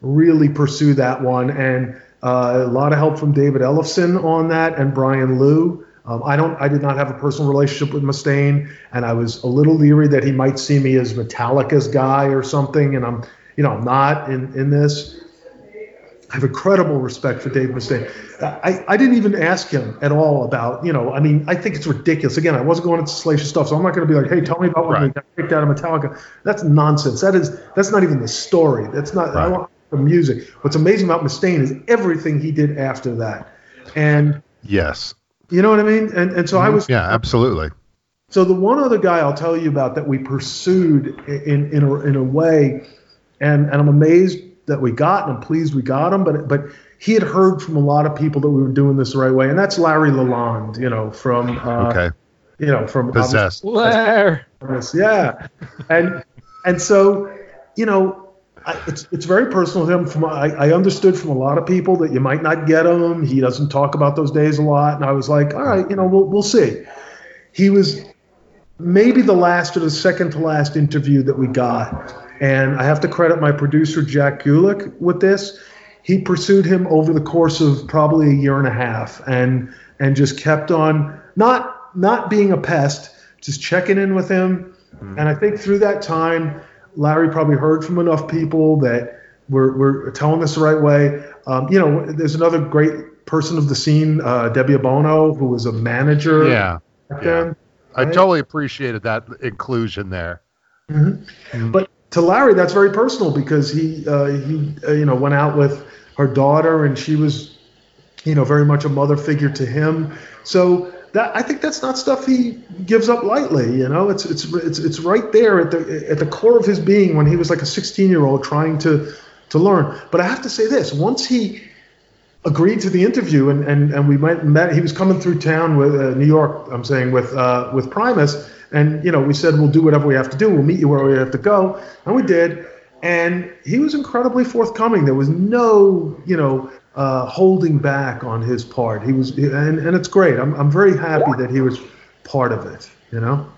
A: really pursue that one, and uh, a lot of help from David Ellefson on that, and Brian Lew. Um, I don't. I did not have a personal relationship with Mustaine, and I was a little leery that he might see me as Metallica's guy or something. And I'm, you know, I'm not in in this. I have incredible respect for Dave Mustaine. I, I didn't even ask him at all about, you know, I mean, I think it's ridiculous. Again, I wasn't going into salacious stuff, so I'm not going to be like, hey, tell me about when right. you got kicked out of Metallica. That's nonsense. That is that's not even the story. That's not. Right. I want the music. What's amazing about Mustaine is everything he did after that, and
C: yes,
A: you know what I mean? And and so I mm-hmm. was
C: yeah, absolutely.
A: So the one other guy I'll tell you about that we pursued in in a, in a way, and and I'm amazed that we got, and I'm pleased we got him, but but he had heard from a lot of people that we were doing this the right way, and that's Larry Lalonde, you know, from uh,
C: okay,
A: you know, from
C: possessed,
A: yeah, and and so you know I, it's it's very personal to him. From I, I understood from a lot of people that you might not get him. He doesn't talk about those days a lot, and I was like, all right, you know, we'll we'll see. He was maybe the last or the second to last interview that we got, and I have to credit my producer Jack Gulick with this. He pursued him over the course of probably a year and a half, and and just kept on not not being a pest, just checking in with him. Mm-hmm. And I think through that time Larry probably heard from enough people that we're, we're telling this the right way. Um, you know, there's another great person of the scene, uh, Debbie Abono, who was a manager.
C: Yeah. yeah. Then, right? I totally appreciated that inclusion there.
A: Mm-hmm. Mm-hmm. But to Larry, that's very personal because he uh, he uh, you know went out with her daughter and she was you know very much a mother figure to him. So that I think that's not stuff he gives up lightly. You know, it's it's it's it's right there at the at the core of his being when he was like a 16 year old trying to to learn. But I have to say this: once he agreed to the interview and and, and we met, he was coming through town with uh, New York. I'm saying with uh, with Primus, and you know we said we'll do whatever we have to do. We'll meet you where we have to go, and we did. And he was incredibly forthcoming. There was no, you know, uh, holding back on his part. He was, and, and it's great. I'm, I'm very happy that he was part of it. You know.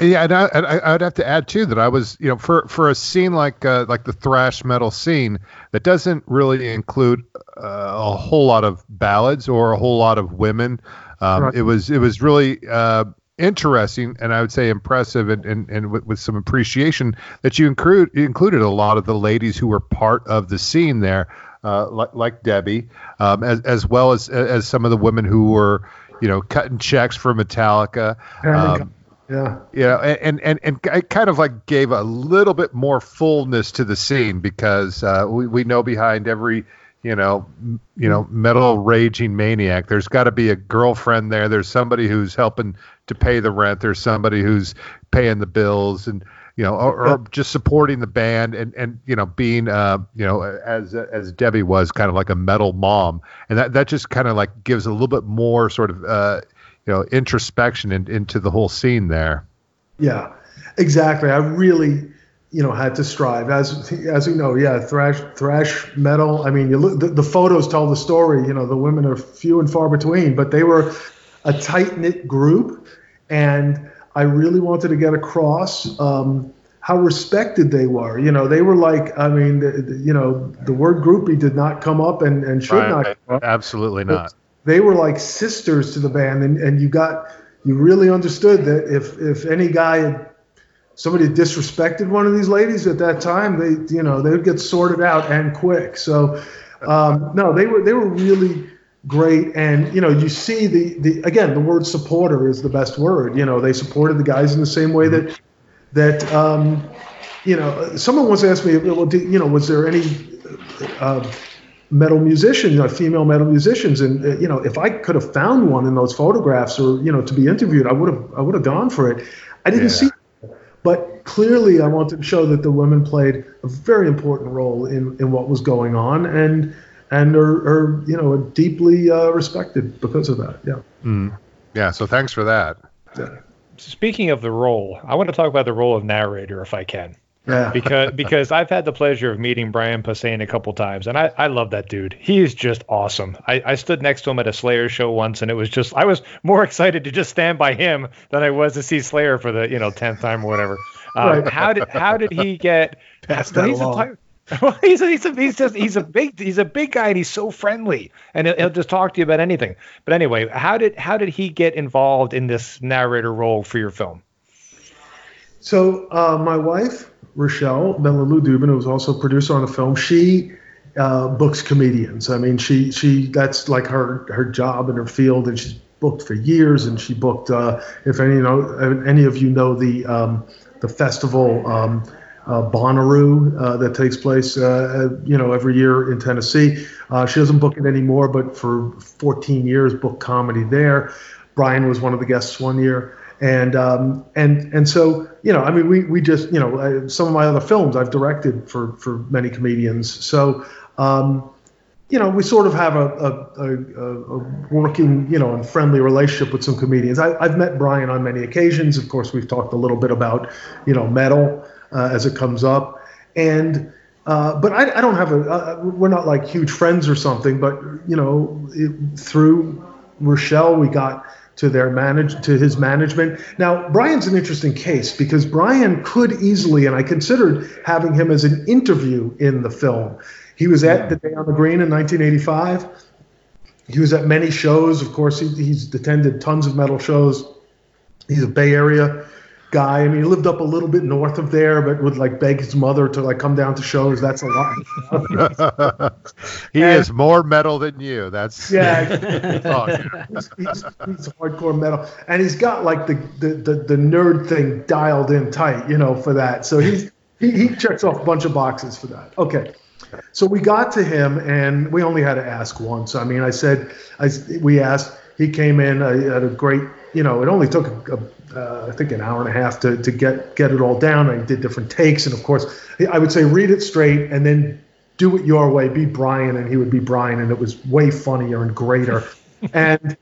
C: Yeah, and I, I, would have to add too that I was, you know, for for a scene like uh, like the thrash metal scene that doesn't really include uh, a whole lot of ballads or a whole lot of women. Um, right. It was it was really uh, interesting and I would say impressive and and, and with, with, some appreciation that you include included a lot of the ladies who were part of the scene there, uh, like like Debbie, um, as as well as as some of the women who were you know cutting checks for Metallica. Um,
A: yeah.
C: Yeah, and and and it kind of like gave a little bit more fullness to the scene because uh, we we know behind every you know you know metal raging maniac there's got to be a girlfriend there there's somebody who's helping to pay the rent there's somebody who's paying the bills and you know or, or just supporting the band and and you know being uh you know as as Debbie was kind of like a metal mom and that that just kind of like gives a little bit more sort of uh you know introspection in, into the whole scene there.
A: Yeah, exactly. I really you know had to strive. As as you know yeah thrash thrash metal i mean you look the, the, photos tell the story you know the women are few and far between but they were a tight knit group and i really wanted to get across um, how respected they were. You know they were like i mean the, the, you know the word groupie did not come up and and should right, not
C: absolutely not.
A: they were like sisters to the band, and, and you got you really understood that if if any guy had somebody disrespected one of these ladies at that time, they you know they would get sorted out and quick. So um, no, they were they were really great, and you know you see the the again the word supporter is the best word. You know they supported the guys in the same way that that um, you know someone once asked me, well, you know was there any uh, metal musicians, uh, female metal musicians, and uh, you know, if I could have found one in those photographs, or you know, to be interviewed, I would have, I would have gone for it. I didn't yeah. see. But clearly, I want to show that the women played a very important role in in what was going on, and and are, are you know, deeply uh, respected because of that. Yeah.
C: Mm. Yeah. So thanks for that.
D: Yeah. Speaking of the role, I want to talk about the role of narrator, if I can.
A: Yeah.
D: because because I've had the pleasure of meeting Brian Posehn a couple times, and I, I love that dude. He is just awesome. I, I stood next to him at a Slayer show once, and it was just I was more [LAUGHS] excited to just stand by him than I was to see Slayer for the you know tenth time or whatever. Um, right. How did how did he get? [LAUGHS]
E: Pass that
D: he's
E: along. A, [LAUGHS]
D: well, he's a, he's a, he's just he's a big he's a big guy and he's so friendly and he'll, he'll, just talk to you about anything. But anyway, how did how did he get involved in this narrator role for your film?
A: So uh, my wife Rochelle Benlalou Dubin, who was also producer on the film, she uh, books comedians. I mean, she she that's like her her job in her field, and she's booked for years. And she booked, uh, if any you know any of you know the um, the festival. Um, uh, Bonnaroo uh, that takes place, uh, you know, every year in Tennessee. Uh, she doesn't book it anymore, but for 14 years, booked comedy there. Brian was one of the guests one year and um, and and so you know, I mean, we we just you know, some of my other films I've directed for for many comedians, so. Um, you know, we sort of have a, a, a, a, working, you know, and friendly relationship with some comedians. I, have met Brian on many occasions. Of course, we've talked a little bit about, you know, metal uh, as it comes up, and uh, but I, I, don't have a. Uh, we're not like huge friends or something. But you know, it, through Rochelle, we got to their manage to his management. Now, Brian's an interesting case because Brian could easily, and I considered having him as an interview in the film. He was at the Day on the Green in 1985. He was at many shows. Of course, he, he's attended tons of metal shows. He's a Bay Area guy. I mean, he lived up a little bit north of there, but would like beg his mother to like come down to shows. That's a lot. [LAUGHS]
C: he and, is more metal than you. That's
A: yeah. [LAUGHS] he's, oh, he's, he's, hardcore metal, and he's got like the, the the the nerd thing dialed in tight, you know, for that. So he's he, he checks off a bunch of boxes for that. Okay. So we got to him, and we only had to ask once. I mean, I said, I, we asked. He came in. Uh, I had a great, you know, it only took a, a uh, I think an hour and a half to, to get get it all down. I did different takes, and of course, I would say read it straight and then do it your way. Be Brian, and he would be Brian, and it was way funnier and greater. [LAUGHS] and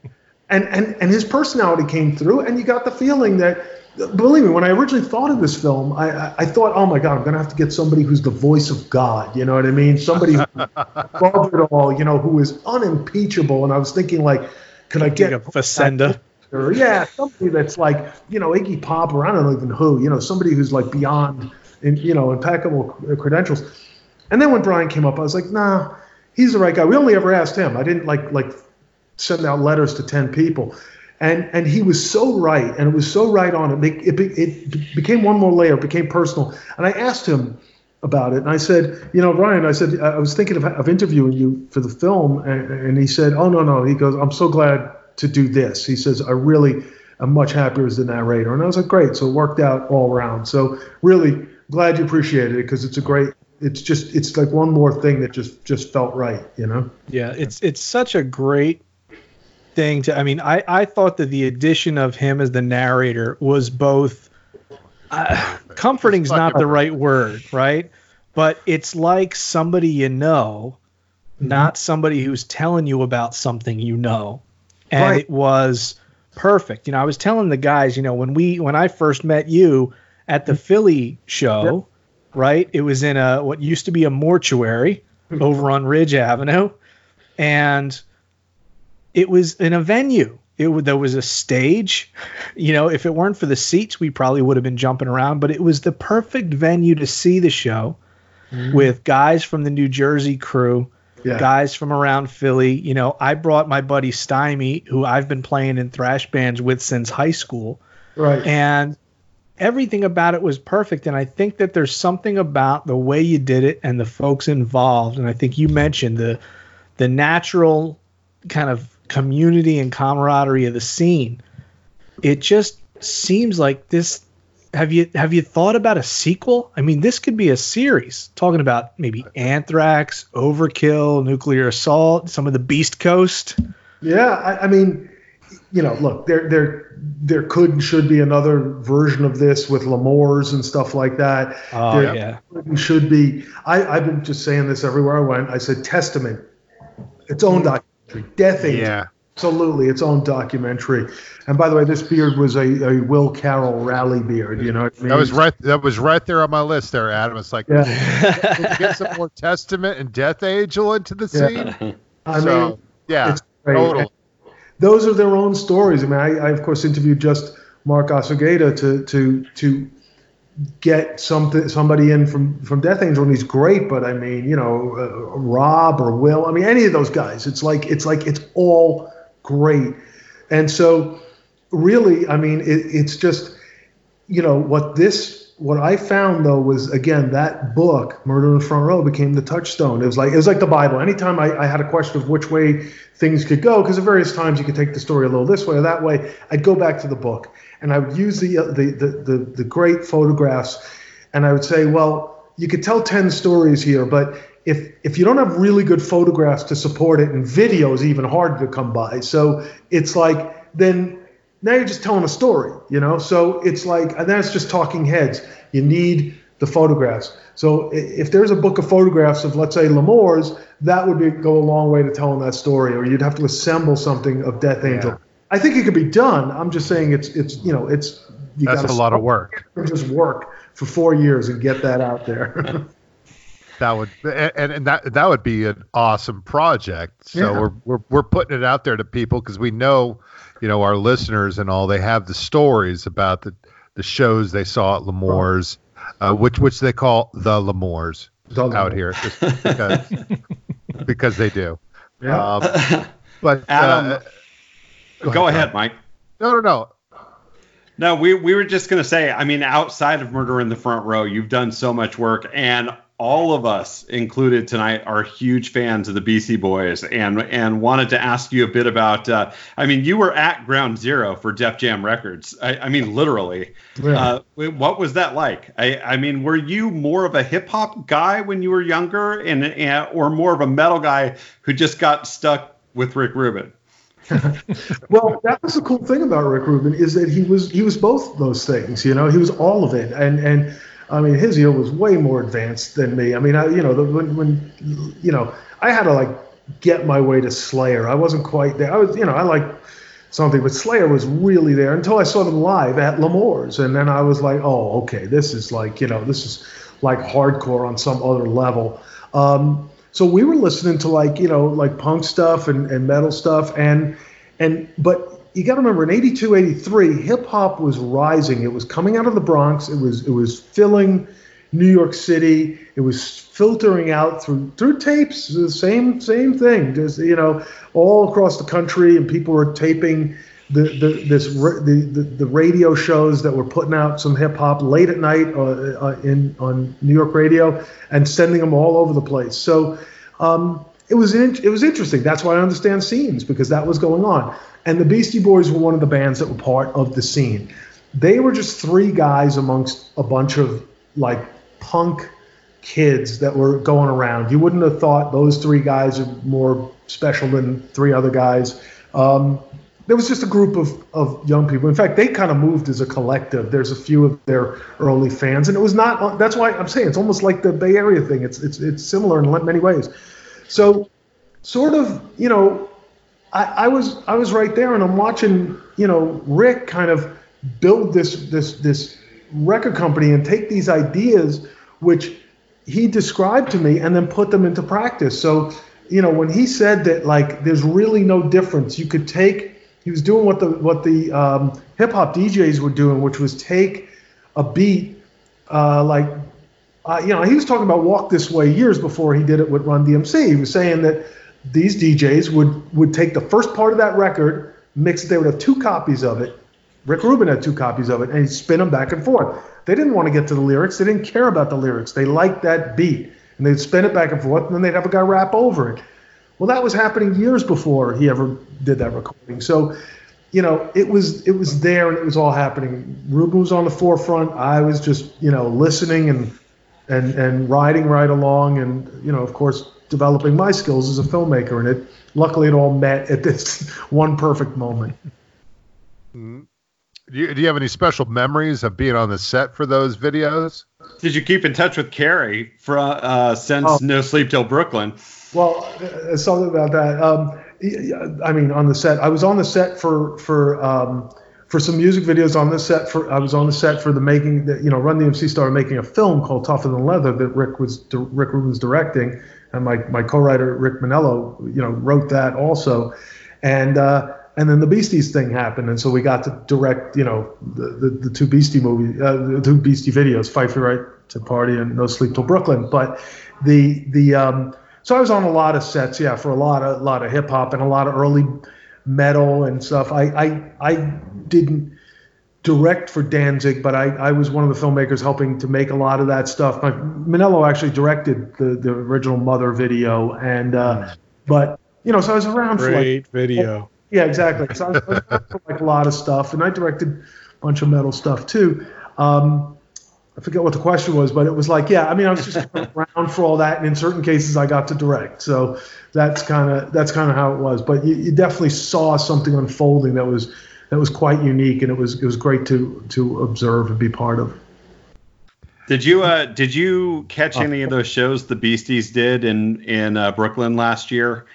A: and and and his personality came through, and you got the feeling that believe me, when I originally thought of this film, I, I, I thought, oh my God, I'm going to have to get somebody who's the voice of God. You know what I mean? Somebody who [LAUGHS] above it all, you know, who is unimpeachable. And I was thinking, like, could I get
E: of Facenda.
A: Or yeah, somebody that's like you know Iggy Pop or I don't know even who, you know, somebody who's like beyond, you know, impeccable credentials. And then when Brian came up, I was like, nah, he's the right guy. We only ever asked him. I didn't like like send out letters to ten people, and and he was so right, and it was so right on. It it, it became one more layer, it became personal. And I asked him about it, and I said, you know, Brian, I said I was thinking of, of interviewing you for the film, and, and he said, oh no no, he goes, I'm so glad to do this. He says, I really am much happier as the narrator, and I was like, great. So it worked out all around. So really glad you appreciated it because it's a great. It's just it's like one more thing that just just felt right, you know.
E: Yeah, it's it's such a great thing to. I mean, I I thought that the addition of him as the narrator was both uh, comforting's not the right word, right? But it's like somebody you know, not somebody who's telling you about something you know, and
A: Right.
E: it was perfect. You know, I was telling the guys, you know, when we when I first met you at the Philly show, right? It was in a what used to be a mortuary hmm. over on Ridge Avenue, and it was in a venue. It there was a stage. You know, if it weren't for the seats, we probably would have been jumping around. But it was the perfect venue to see the show hmm. with guys from the New Jersey crew,
A: Yeah.
E: guys from around Philly. You know, I brought my buddy Stymie, who I've been playing in thrash bands with since high school
A: Right.
E: and everything about it was perfect and i think that there's something about the way you did it and the folks involved and i think you mentioned the the natural kind of community and camaraderie of the scene it just seems like this have you have you thought about a sequel i mean this could be a series talking about maybe anthrax overkill nuclear assault some of the beast coast
A: Yeah, I, I mean, you know, look, there there there could and should be another version of this with L'Amour's and stuff like that.
E: oh
A: There
E: yeah
A: should be. I, I've been just saying this everywhere I went. I said Testament, its own hmm. documentary. Death Angel,
C: Yeah.
A: Absolutely its own documentary. And by the way, this beard was a, a Will Carroll rally beard. You know what I mean?
C: That was right. That was right there on my list there, Adam. It's like
A: Yeah, [LAUGHS]
C: get some more Testament and Death Angel into the
A: Yeah.
C: scene.
A: I
C: so
A: mean,
C: yeah,
A: it's great.
C: total.
A: those are their own stories. I mean, I, I of course interviewed just Mark Osegueda to to to get something somebody in from from Death Angel, and he's great. But I mean, you know, uh, Rob or Will. I mean, any of those guys. It's like it's like it's all great. And so, really, I mean, it, it's just you know what this what I found though was again that book Murder in the Front Row became the touchstone. It was like it was like the Bible. Anytime I, I had a question of which way things could go, because at various times you could take the story a little this way or that way, I'd go back to the book and I would use the the the, the, the great photographs, and I would say, well, you could tell ten stories here, but if if you don't have really good photographs to support it, and video is even harder to come by. So it's like then now you're just telling a story, you know. So it's like, and that's just talking heads. You need the photographs. So if there's a book of photographs of, let's say, L'Amour's, that would be, go a long way to telling that story. Or you'd have to assemble something of Death Angel.
C: Yeah.
A: I think it could be done. I'm just saying it's it's you know it's you
C: That's a lot of work. [LAUGHS]
A: Just work for four years and get that out there. [LAUGHS]
C: That would and, and that that would be an awesome project. So
A: Yeah.
C: we're, we're we're putting it out there to people because we know, you know, our listeners and all they have the stories about the the shows they saw at L'Amour's, uh, which which they call the L'Amour's out here just because [LAUGHS] because they do.
A: yeah.
C: Um, [LAUGHS] but
B: Adam,
C: uh,
B: Go ahead, Mike.
C: no, no, no.
B: No, we we were just gonna say. I mean, outside of Murder in the Front Row, you've done so much work, and all of us included tonight are huge fans of the Beastie Boys, and and wanted to ask you a bit about. Uh, I mean, you were at Ground Zero for Def Jam Records. I, I mean, literally.
A: Yeah.
B: Uh, what was that like? I, I mean, were you more of a hip hop guy when you were younger, and, and or more of a metal guy who just got stuck with Rick Rubin? [LAUGHS]
A: well, that was the cool thing about Rick Rubin is that he was he was both those things. You know, he was all of it, and and I mean his ear was way more advanced than me. I mean, I you know the, when when you know I had to like get my way to Slayer. I wasn't quite there. I was you know I like something. But Slayer was really there until I saw them live at L'Amour's, and then I was like, oh, okay, this is like you know, this is like hardcore on some other level. Um, so we were listening to like you know like punk stuff and, and metal stuff and and but you got to remember in 82 83 hip hop was rising. It was coming out of the bronx. It was it was filling new york city. It was filtering out through through tapes the same same thing. Just you know all across the country and people were taping the, the this the, the, the radio shows that were putting out some hip hop late at night uh, uh, in on New York radio and sending them all over the place. So um, it was in, it was interesting. That's why I understand scenes because that was going on. And the Beastie Boys were one of the bands that were part of the scene. They were just three guys amongst a bunch of like punk kids that were going around. You wouldn't have thought those three guys are more special than three other guys. Um, there was just a group of, of young people. In fact, they kind of moved as a collective. There's a few of their early fans, and it was not. That's why I'm saying it's almost like the Bay Area thing. It's it's it's similar in many ways. So, sort of, you know, I, I was I was right there, and I'm watching, you know, Rick kind of build this this this record company and take these ideas which he described to me and then put them into practice. So, you know, when he said that like there's really no difference, you could take he was doing what the what the um, hip hop DJs were doing, which was take a beat uh, like uh, you know he was talking about Walk This Way years before he did it with Run DMC. He was saying that these DJs would would take the first part of that record, mix it. They would have two copies of it. Rick Rubin had two copies of it, and he'd spin them back and forth. They didn't want to get to the lyrics. They didn't care about the lyrics. They liked that beat, and they'd spin it back and forth, and then they'd have a guy rap over it. Well, that was happening years before he ever did that recording. So, you know, it was it was there and it was all happening. Rubin was on the forefront. I was just, you know, listening and and and riding right along, and you know, of course, developing my skills as a filmmaker. And it luckily it all met at this [LAUGHS] one perfect moment.
C: Mm-hmm. Do you, do you have any special memories of being on the set for those videos?
B: Did you keep in touch with Kerry for uh, since oh. No Sleep Till Brooklyn?
A: Well, uh, something about that. Um, I mean, on the set, I was on the set for for um, for some music videos on the set. For I was on the set for the making. The, you know, Run DMC started making a film called Tougher Than Leather that Rick was Rick Rubin's directing, and my my co-writer Rick Menello, you know, wrote that also, and. Uh, and then the Beasties thing happened, and so we got to direct, you know, the, the, the two Beastie movies, uh, the two Beastie videos, Fight for Right to Party and No Sleep Till Brooklyn. But the the um, so I was on a lot of sets, yeah, for a lot of a lot of hip hop and a lot of early metal and stuff. I I, I didn't direct for Danzig, but I, I was one of the filmmakers helping to make a lot of that stuff. My, Menello actually directed the, the original Mother video, and uh, but you know, so I was around
D: Great
A: for like
D: video.
A: Yeah, exactly. So I was, I was for like a lot of stuff, and I directed a bunch of metal stuff too. Um, I forget what the question was, but it was like, yeah, I mean, I was just around for all that, and in certain cases, I got to direct. So that's kind of that's kind of how it was. But you, you, definitely saw something unfolding that was that was quite unique, and it was it was great to to observe and be part of.
B: Did you uh did you catch any of those shows the Beasties did in in uh, Brooklyn last year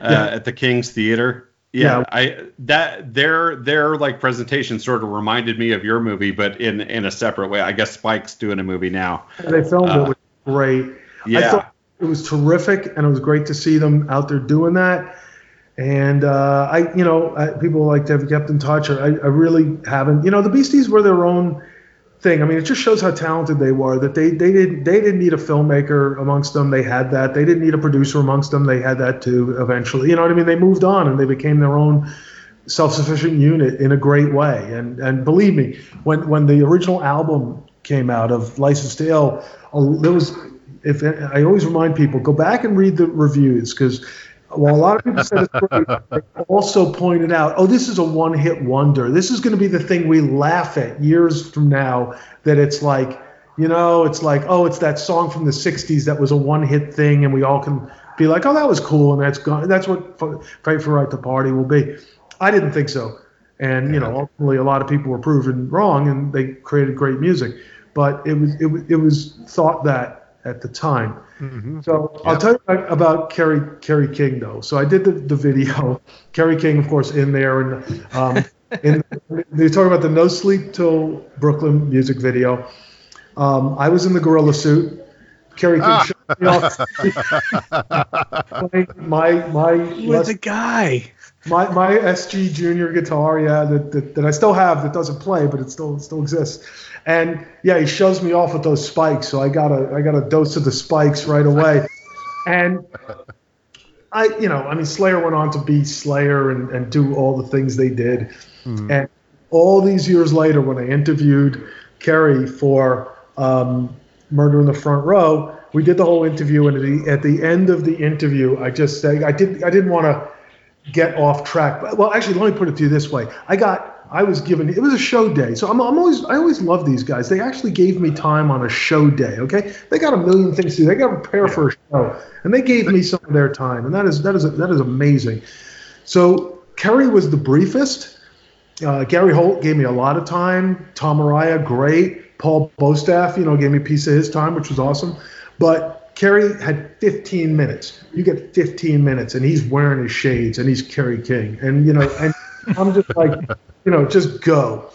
B: uh, yeah. at the King's Theater? Yeah, yeah, I that their their like presentation sort of reminded me of your movie, but in in a separate way. I guess Spike's doing a movie now.
A: They filmed uh, it was great. Yeah. I thought it was terrific, and it was great to see them out there doing that. And uh, I, you know, I, people like to have kept in touch. I, I really haven't. You know, the Beasties were their own thing. I mean, it just shows how talented they were. That they they didn't they didn't need a filmmaker amongst them. They had that. They didn't need a producer amongst them. They had that too. Eventually, you know what I mean. They moved on and they became their own self-sufficient unit in a great way. And and believe me, when when the original album came out of License to Ill, there was. If I always remind people, go back and read the reviews because well, a lot of people said it's great. They also pointed out, oh, this is a one-hit wonder. This is going to be the thing we laugh at years from now. That it's like, you know, it's like, oh, it's that song from the '60s that was a one-hit thing, and we all can be like, oh, that was cool, and that's gone. That's what "Fight for Right to Party" will be. I didn't think so, and you know, ultimately, a lot of people were proven wrong, and they created great music. But it was it, it was thought that at the time.
C: Mhm.
A: So I'll tell you about, about Kerry Kerry King though. So I did the, the video. Kerry King, of course, in there, and um, [LAUGHS] in, they talk about the No Sleep Till Brooklyn music video. Um, I was in the gorilla suit. Kerry King showed me off [LAUGHS] [LAUGHS] playing my my
E: With the guy.
A: My my SG Junior guitar, yeah, that, that, that I still have that doesn't play, but it still it still exists. And yeah, he shows me off with those spikes, so I got a I got a dose of the spikes right away. And I, you know, I mean, Slayer went on to be Slayer and, and do all the things they did. And all these years later, when I interviewed Kerry for um, Murder in the Front Row, we did the whole interview, and at the, at the end of the interview, I just say I did I didn't want to get off track. Well, actually, let me put it to you this way: I got. I was given it was a show day, so I'm, I'm always I always love these guys. They actually gave me time on a show day. Okay, they got a million things to do. They got to prepare for a show, and they gave me some of their time, and that is that is that is amazing. So Kerry was the briefest. Uh, Gary Holt gave me a lot of time. Tom Araya, great. Paul Bostaph, you know, gave me a piece of his time, which was awesome. But Kerry had 15 minutes. You get 15 minutes, and he's wearing his shades, and he's Kerry King. And you know, and I'm just like, [LAUGHS] you know, just go.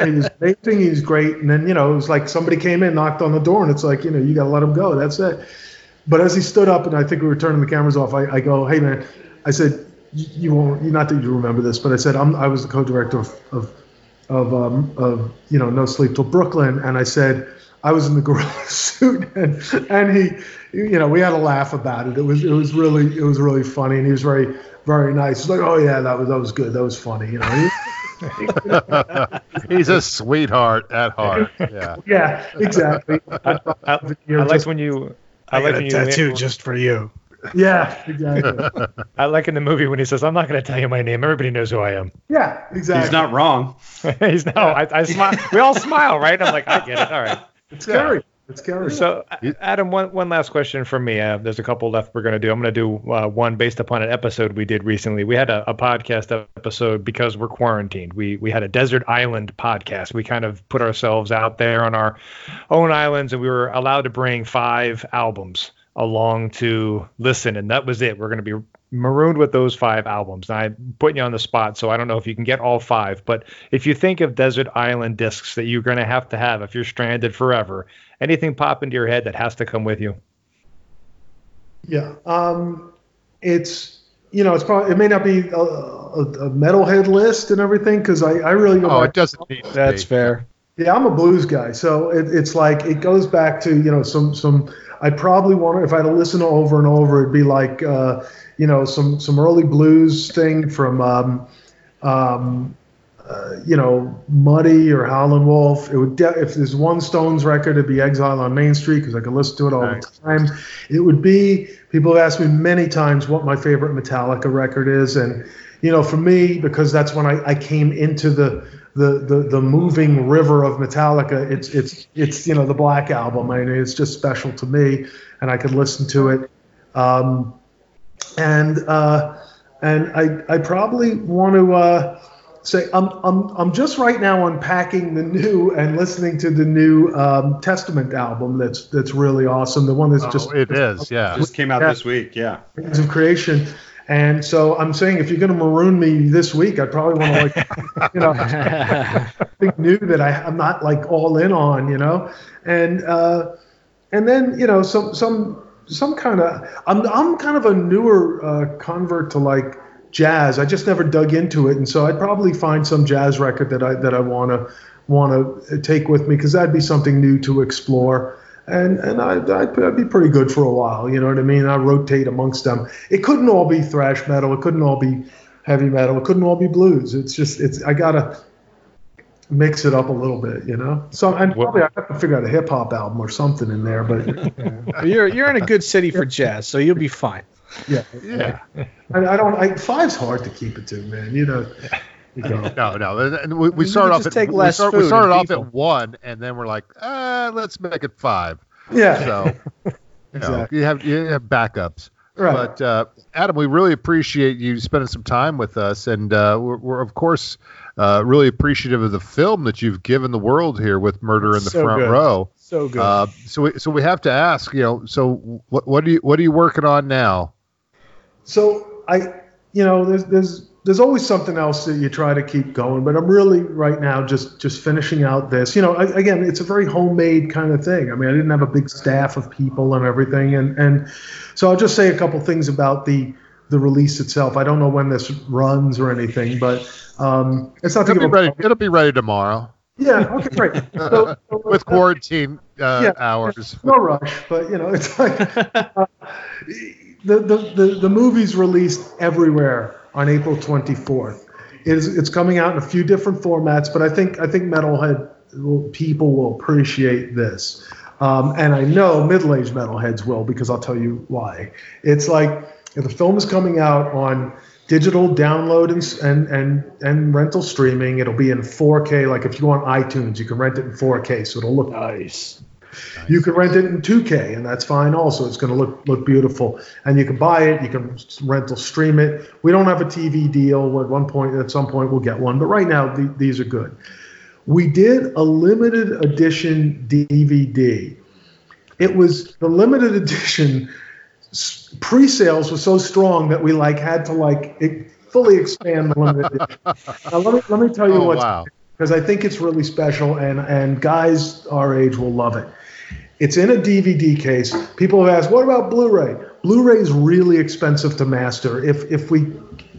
A: And he was amazing. He was great. And then you know, it was like somebody came in, knocked on the door, and it's like, you know, you got to let him go. That's it. But as he stood up, and I think we were turning the cameras off, I, I go, "Hey man," I said, "You you won't, not that you remember this, but I said I'm, I was the co-director of, of, of, um, of, you know, No Sleep Till Brooklyn, and I said I was in the gorilla [LAUGHS] suit, and and he, you know, we had a laugh about it. It was, it was really, it was really funny, and he was very, very nice. He's like, "Oh yeah, that was, that was good, that was funny," you know. [LAUGHS]
C: He's a sweetheart at heart. Yeah. [LAUGHS]
A: yeah, exactly.
D: I, I, I like when you. I, like when you.
E: just for you.
A: yeah, exactly.
D: I like in the movie when he says, "I'm not going to tell you my name. Everybody knows who I am."
A: Yeah, exactly.
B: He's not wrong.
D: He's no. I, I smile. We all smile, right? I'm like, I get it. All right.
A: It's scary. It's scary.
D: So, Adam, one, one last question from me. Uh, there's a couple left we're going to do. I'm going to do uh, one based upon an episode we did recently. We had a, a podcast episode because we're quarantined. We we had a desert island podcast. We kind of put ourselves out there on our own islands, and we were allowed to bring five albums along to listen, and that was it. We're going to be marooned with those five albums. And I'm putting you on the spot, so I don't know if you can get all five. But if you think of desert island discs that you're going to have to have if you're stranded forever, anything pop into your head that has to come with you?
A: Yeah. Um, it's you know it's probably it may not be a, a, a metalhead list and everything because I, I really go
C: Oh, it doesn't need to
E: That's
C: be.
E: fair.
A: yeah I'm a blues guy so it, it's like it goes back to you know some some I probably want to if I had to listen over and over it'd be like uh, you know some some early blues thing from um, um, uh, you know Muddy or Howlin' Wolf it would de- if there's one Stones record it'd be Exile on Main Street because I could listen to it all
C: Nice.
A: the time it would be people have asked me many times what my favorite Metallica record is and you know for me because that's when I, I came into the the, the the moving river of Metallica it's it's it's you know the Black album I mean it's just special to me and I could listen to it um, and uh, and I I probably want to uh, say I'm I'm I'm just right now unpacking the new and listening to the new um, Testament album that's that's really awesome the one that's just
C: Oh, it is, yeah.
B: Just came out
A: Yeah.
B: this week. Yeah.
A: Titans of creation. And so I'm saying, if you're going to maroon me this week, I'd probably want to like, you know, [LAUGHS] something new that I, I'm not like all in on, you know, and uh, and then you know some some some kind of I'm I'm kind of a newer uh, convert to like jazz. I just never dug into it, and so I'd probably find some jazz record that I that I want to want to take with me because that'd be something new to explore. And and I'd, I'd, I'd be pretty good for a while, you know what I mean? I rotate amongst them. It couldn't all be thrash metal. It couldn't all be heavy metal. It couldn't all be blues. It's just it's I gotta mix it up a little bit, you know. So and
D: Well-
A: probably I have to figure out a hip hop album or something in there, but [LAUGHS]
E: But you're you're in a good city for jazz, so you'll be fine.
A: yeah,
C: Yeah.
A: I, I don't. I, five's hard to keep it to, man. You know. [LAUGHS]
C: No, no. and- we, we started off at
E: take
C: we,
E: less
C: start- we started off
E: people.
C: at one, and then we're like, uh, let's make it five.
A: Yeah.
C: So [LAUGHS] you, know,
A: Exactly.
C: you have you have backups.
A: Right.
C: But uh, Adam, we really appreciate you spending some time with us, and uh, we're, we're of course uh, really appreciative of the film that you've given the world here with Murder in the
E: So
C: Front
E: good.
C: Row.
E: So good.
C: Uh, so we so we have to ask, you know, so what what are you what are you working on now?
A: So I, you know, there's there's there's always something else that you try to keep going, but I'm really right now just just finishing out this. You know, I, again, it's a very homemade kind of thing. I mean, I didn't have a big staff of people and everything, and and so I'll just say a couple things about the the release itself. I don't know when this runs or anything, but um, it's not to
C: It'll be ready. It'll be ready tomorrow
A: yeah. Okay, great. So, [LAUGHS] so,
C: with quarantine uh,
A: Yeah.
C: hours.
A: no rush, but you know, it's like [LAUGHS] uh, the, the the the movie's released everywhere on April 24th. It is it's coming out in a few different formats, but I think I think metalhead people will appreciate this, um, and I know middle-aged metalheads will because I'll tell you why. It's like the film is coming out on digital download and, and and and rental streaming. It'll be in 4K. Like if you go on iTunes, you can rent it in 4K, so it'll look
D: Nice.
A: You can rent it in 2K, and that's fine. Also, it's going to look look beautiful, and you can buy it. You can rental stream it. We don't have a TV deal. At one point, at some point, we'll get one, but right now, th- these are good. We did a limited edition DVD. It was the limited [LAUGHS] edition. Pre-sales was so strong that we like had to like it, fully expand the limited edition. [LAUGHS] Now, let me let me tell you
C: Oh
A: what's
C: wow!
A: because I think it's really special, and and guys our age will love it. It's in a DVD case. People have asked, "What about Blu-ray?" Blu-ray is really expensive to master. If if we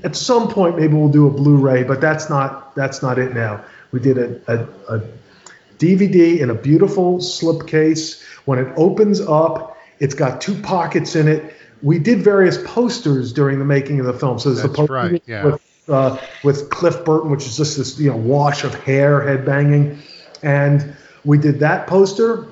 A: at some point maybe we'll do a Blu-ray, but that's not that's not it now. We did a, a, a DVD in a beautiful slipcase. When it opens up, it's got two pockets in it. We did various posters during the making of the film. So there's the
C: That's
A: poster
C: right, yeah.
A: with uh, with Cliff Burton, which is just this you know wash of hair headbanging, and we did that poster.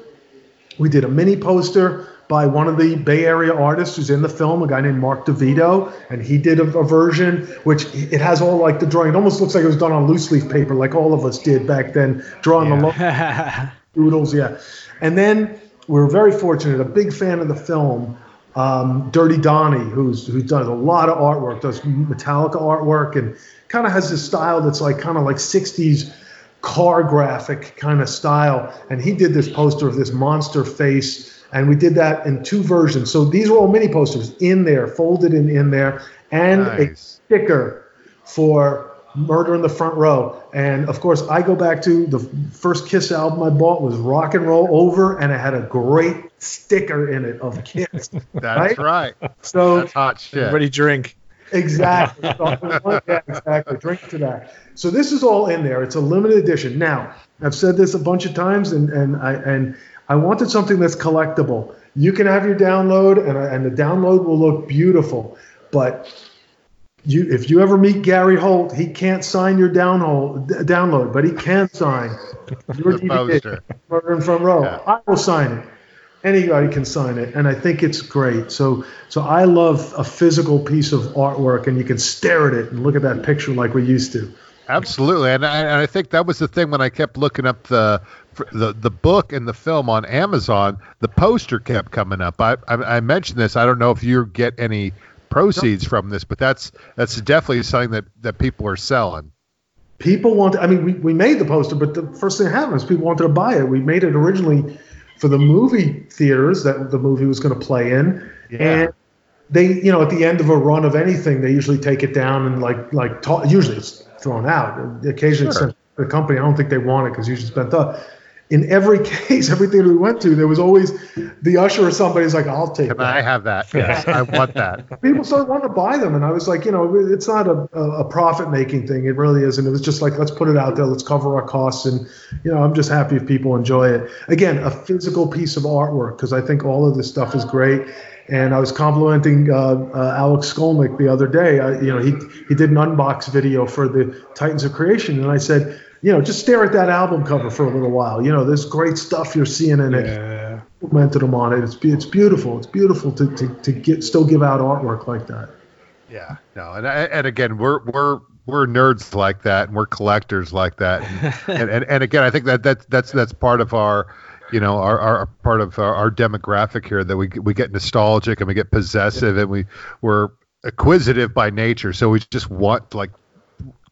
A: We did a mini poster by one of the Bay Area artists who's in the film, a guy named Mark DeVito, and he did a, a version which it has all like the drawing. It almost looks like it was done on loose leaf paper, like all of us did back then, drawing the lo- [LAUGHS] doodles, yeah. And then we were very fortunate. A big fan of the film, um, Dirty Donnie, who's who does a lot of artwork, does Metallica artwork, and kind of has this style that's like kind of like '60s car graphic kind of style. And he did this poster of this monster face, and we did that in two versions. So these were all mini posters in there, folded in in there, and a sticker for Murder in the Front Row. And of course, I go back to the first Kiss album I bought was Rock and Roll Over, and it had a great sticker in it of Kiss. [LAUGHS]
C: That's right.
A: So
C: That's hot shit.
E: Everybody drink.
A: Exactly, [LAUGHS] yeah, exactly. Drink to that. So this is all in there. It's a limited edition. Now, I've said this a bunch of times, and and I and I wanted something that's collectible. You can have your download, and and the download will look beautiful, but you if you ever meet Gary Holt, he can't sign your download, download, but he can sign your DVD. Murder in Front Row.
C: Yeah.
A: I will sign it. Anybody can sign it, and I think it's great. So, so I love a physical piece of artwork, and you can stare at it and look at that picture like we used to.
C: Absolutely, and I, and I think that was the thing when I kept looking up the the the book and the film on Amazon. The poster kept coming up. I I, I mentioned this. I don't know if you get any proceeds from this, but that's that's definitely something that that people are selling.
A: People want. I mean, we, we made the poster, but the first thing that happened is people wanted to buy it. We made it originally for the movie theaters that the movie was going to play in, and they, you know, at the end of a run of anything, they usually take it down and like like ta- usually it's thrown out. Occasionally, it's
C: Sure.
A: sent to the company. I don't think they want it because usually it's bent up. In every [LAUGHS] case, everything we went to, there was always the usher or somebody's like, "I'll take
C: Can
A: that."
C: I have that? Yes, I want that. [LAUGHS]
A: people started wanting to buy them and i was like you know it's not a, a, a profit making thing. It really isn't. It was just like let's put it out there. Let's cover our costs. And you know i'm just happy if people enjoy it. Again a physical piece of artwork because i think all of this stuff is great. And i was complimenting uh, uh, alex skolnick the other day. I, you know he, he did an unbox video for the titans of creation and i said you know just stare at that album cover for a little while. You know there's great stuff you're seeing in it.
D: Yeah.
A: complimented him on it. It's, it's beautiful. It's beautiful to, to, to get still give out artwork like that.
C: Yeah, no, and and again, we're we're we're nerds like that, and we're collectors like that, and [LAUGHS] and, and, and again, I think that that that's that's part of our, you know, our, our part of our, our demographic here that we we get nostalgic and we get possessive and we we're acquisitive by nature, so we just want like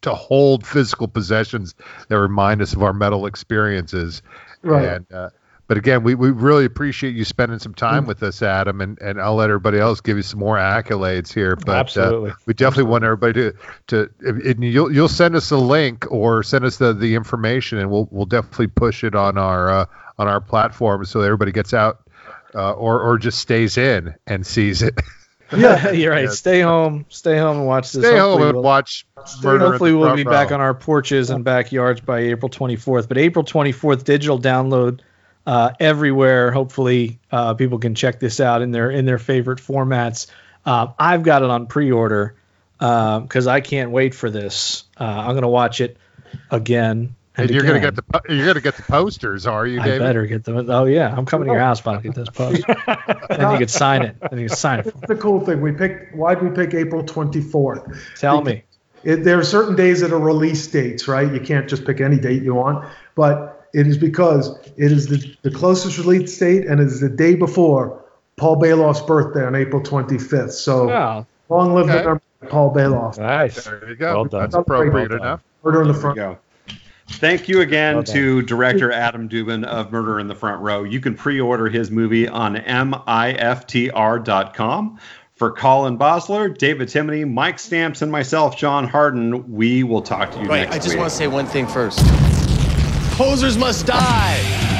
C: to hold physical possessions that remind us of our metal experiences,
A: Right.
C: and uh, but again, we, we really appreciate you spending some time with us, Adam, and, and I'll let everybody else give you some more accolades here. But
D: Absolutely.
C: Uh, we definitely want everybody to to if, you'll you'll send us a link or send us the, the information, and we'll we'll definitely push it on our uh, on our platform so everybody gets out uh, or or just stays in and sees it. [LAUGHS]
E: Yeah, [LAUGHS] you're right. Stay home, stay home and watch this.
C: Stay home and
E: we'll-
C: watch. Murder in
E: Hopefully, we'll be
C: Row.
E: back on our porches and backyards by April 24th. But April 24th, digital download uh, everywhere. Hopefully, uh, people can check this out in their in their favorite formats. Uh, I've got it on pre-order because I can't wait for this. Uh, I'm going to watch it again.
C: And
E: And
C: you're gonna get the you're gonna get the posters, are you,
E: I better get them. Oh yeah, I'm coming to your house, but I'll get this [LAUGHS] post. and you can sign it. And you can sign it. For me.
A: the cool thing. We picked. Why did we pick April 24th?
E: Tell me.
A: It, there are certain days that are release dates, right? You can't just pick any date you want. But it is because it is the, the closest release date and it is the day before Paul Baloff's birthday on April 25th. So
E: Wow.
A: long live
C: Okay.
A: the memory of Paul Baloff.
D: Nice.
C: There you go.
D: Well done.
C: That's appropriate
A: Well
D: done.
C: enough.
A: Murder in the
B: There
A: front.
B: You go. Thank you again
D: Well
B: to director Adam Dubin of Murder in the Front Row. You can pre-order his movie on miftr.com. For Colin Bosler, David Timoney, Mike Stamps, and myself, John Harden, we will talk to you
F: Wait,
B: next
F: I just
B: week.
F: want to say one thing first. Posers must die!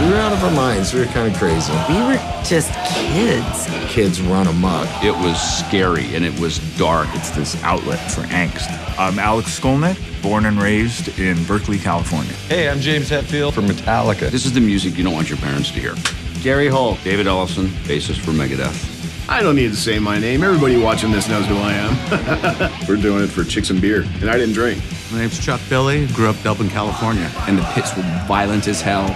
G: We were out of our minds. We were kind of crazy.
H: We were just kids.
G: Kids run amok.
I: It was scary and it was dark.
J: It's this outlet for angst. I'm Alex Skolnick, born and raised in Berkeley, California.
F: Hey, I'm James Hetfield from Metallica.
I: This is the music you don't want your parents to hear. Gary Holt, David Ellefson, bassist for Megadeth.
K: I don't need to say my name. Everybody watching this knows who I am. [LAUGHS] We're doing it for chicks and beer, and I didn't drink.
J: My name's Chuck Billy. Grew up Dublin, California.
I: And the pits were violent as hell.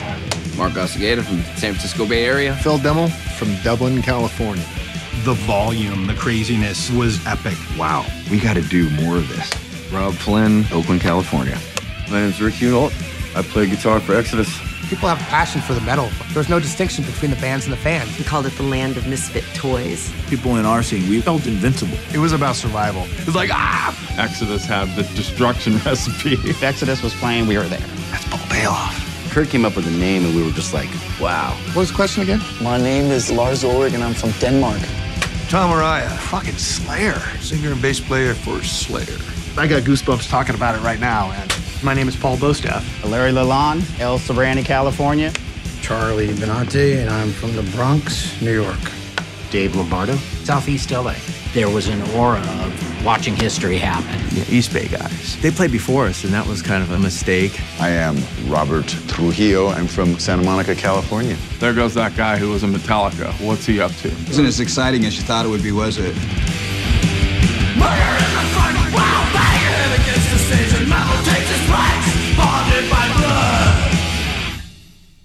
I: Mark Osegueda from San Francisco Bay Area.
G: Phil Demmel from Dublin, California.
J: The volume, the craziness was epic.
I: Wow, we got to do more of this. Rob Flynn, Oakland, California.
K: My name's Rick Hunolt. I play guitar for Exodus.
F: People have a passion for the metal. There's no distinction between the bands and the fans.
H: We called it the land of misfit toys.
J: People in our scene, we felt invincible.
K: It was about survival.
J: It was like, ah!
K: Exodus had the destruction [LAUGHS] recipe.
F: If Exodus was playing, we were there.
J: That's Paul Baloff.
I: Kurt came up with a name and we were just like, wow.
G: What was the question again?
F: My name is Lars Ulrich, and I'm from Denmark.
J: Tom Araya, fucking Slayer. Singer and bass player for Slayer.
K: I got goosebumps talking about it right now, man.
F: My name is Paul Bostaph. Larry Lalonde, El Sobrante, California.
G: Charlie Benante, and I'm from the Bronx, New York.
F: Dave Lombardo, Southeast LA.
H: There was an aura of watching history happen.
J: Yeah, East Bay guys. They played before us, and that was kind of a mistake.
K: I am Robert Trujillo. I'm from Santa Monica, California. There goes that guy who was in Metallica. What's he up to?
I: Isn't as exciting as you thought it would be, was it?
J: Murder in the front row!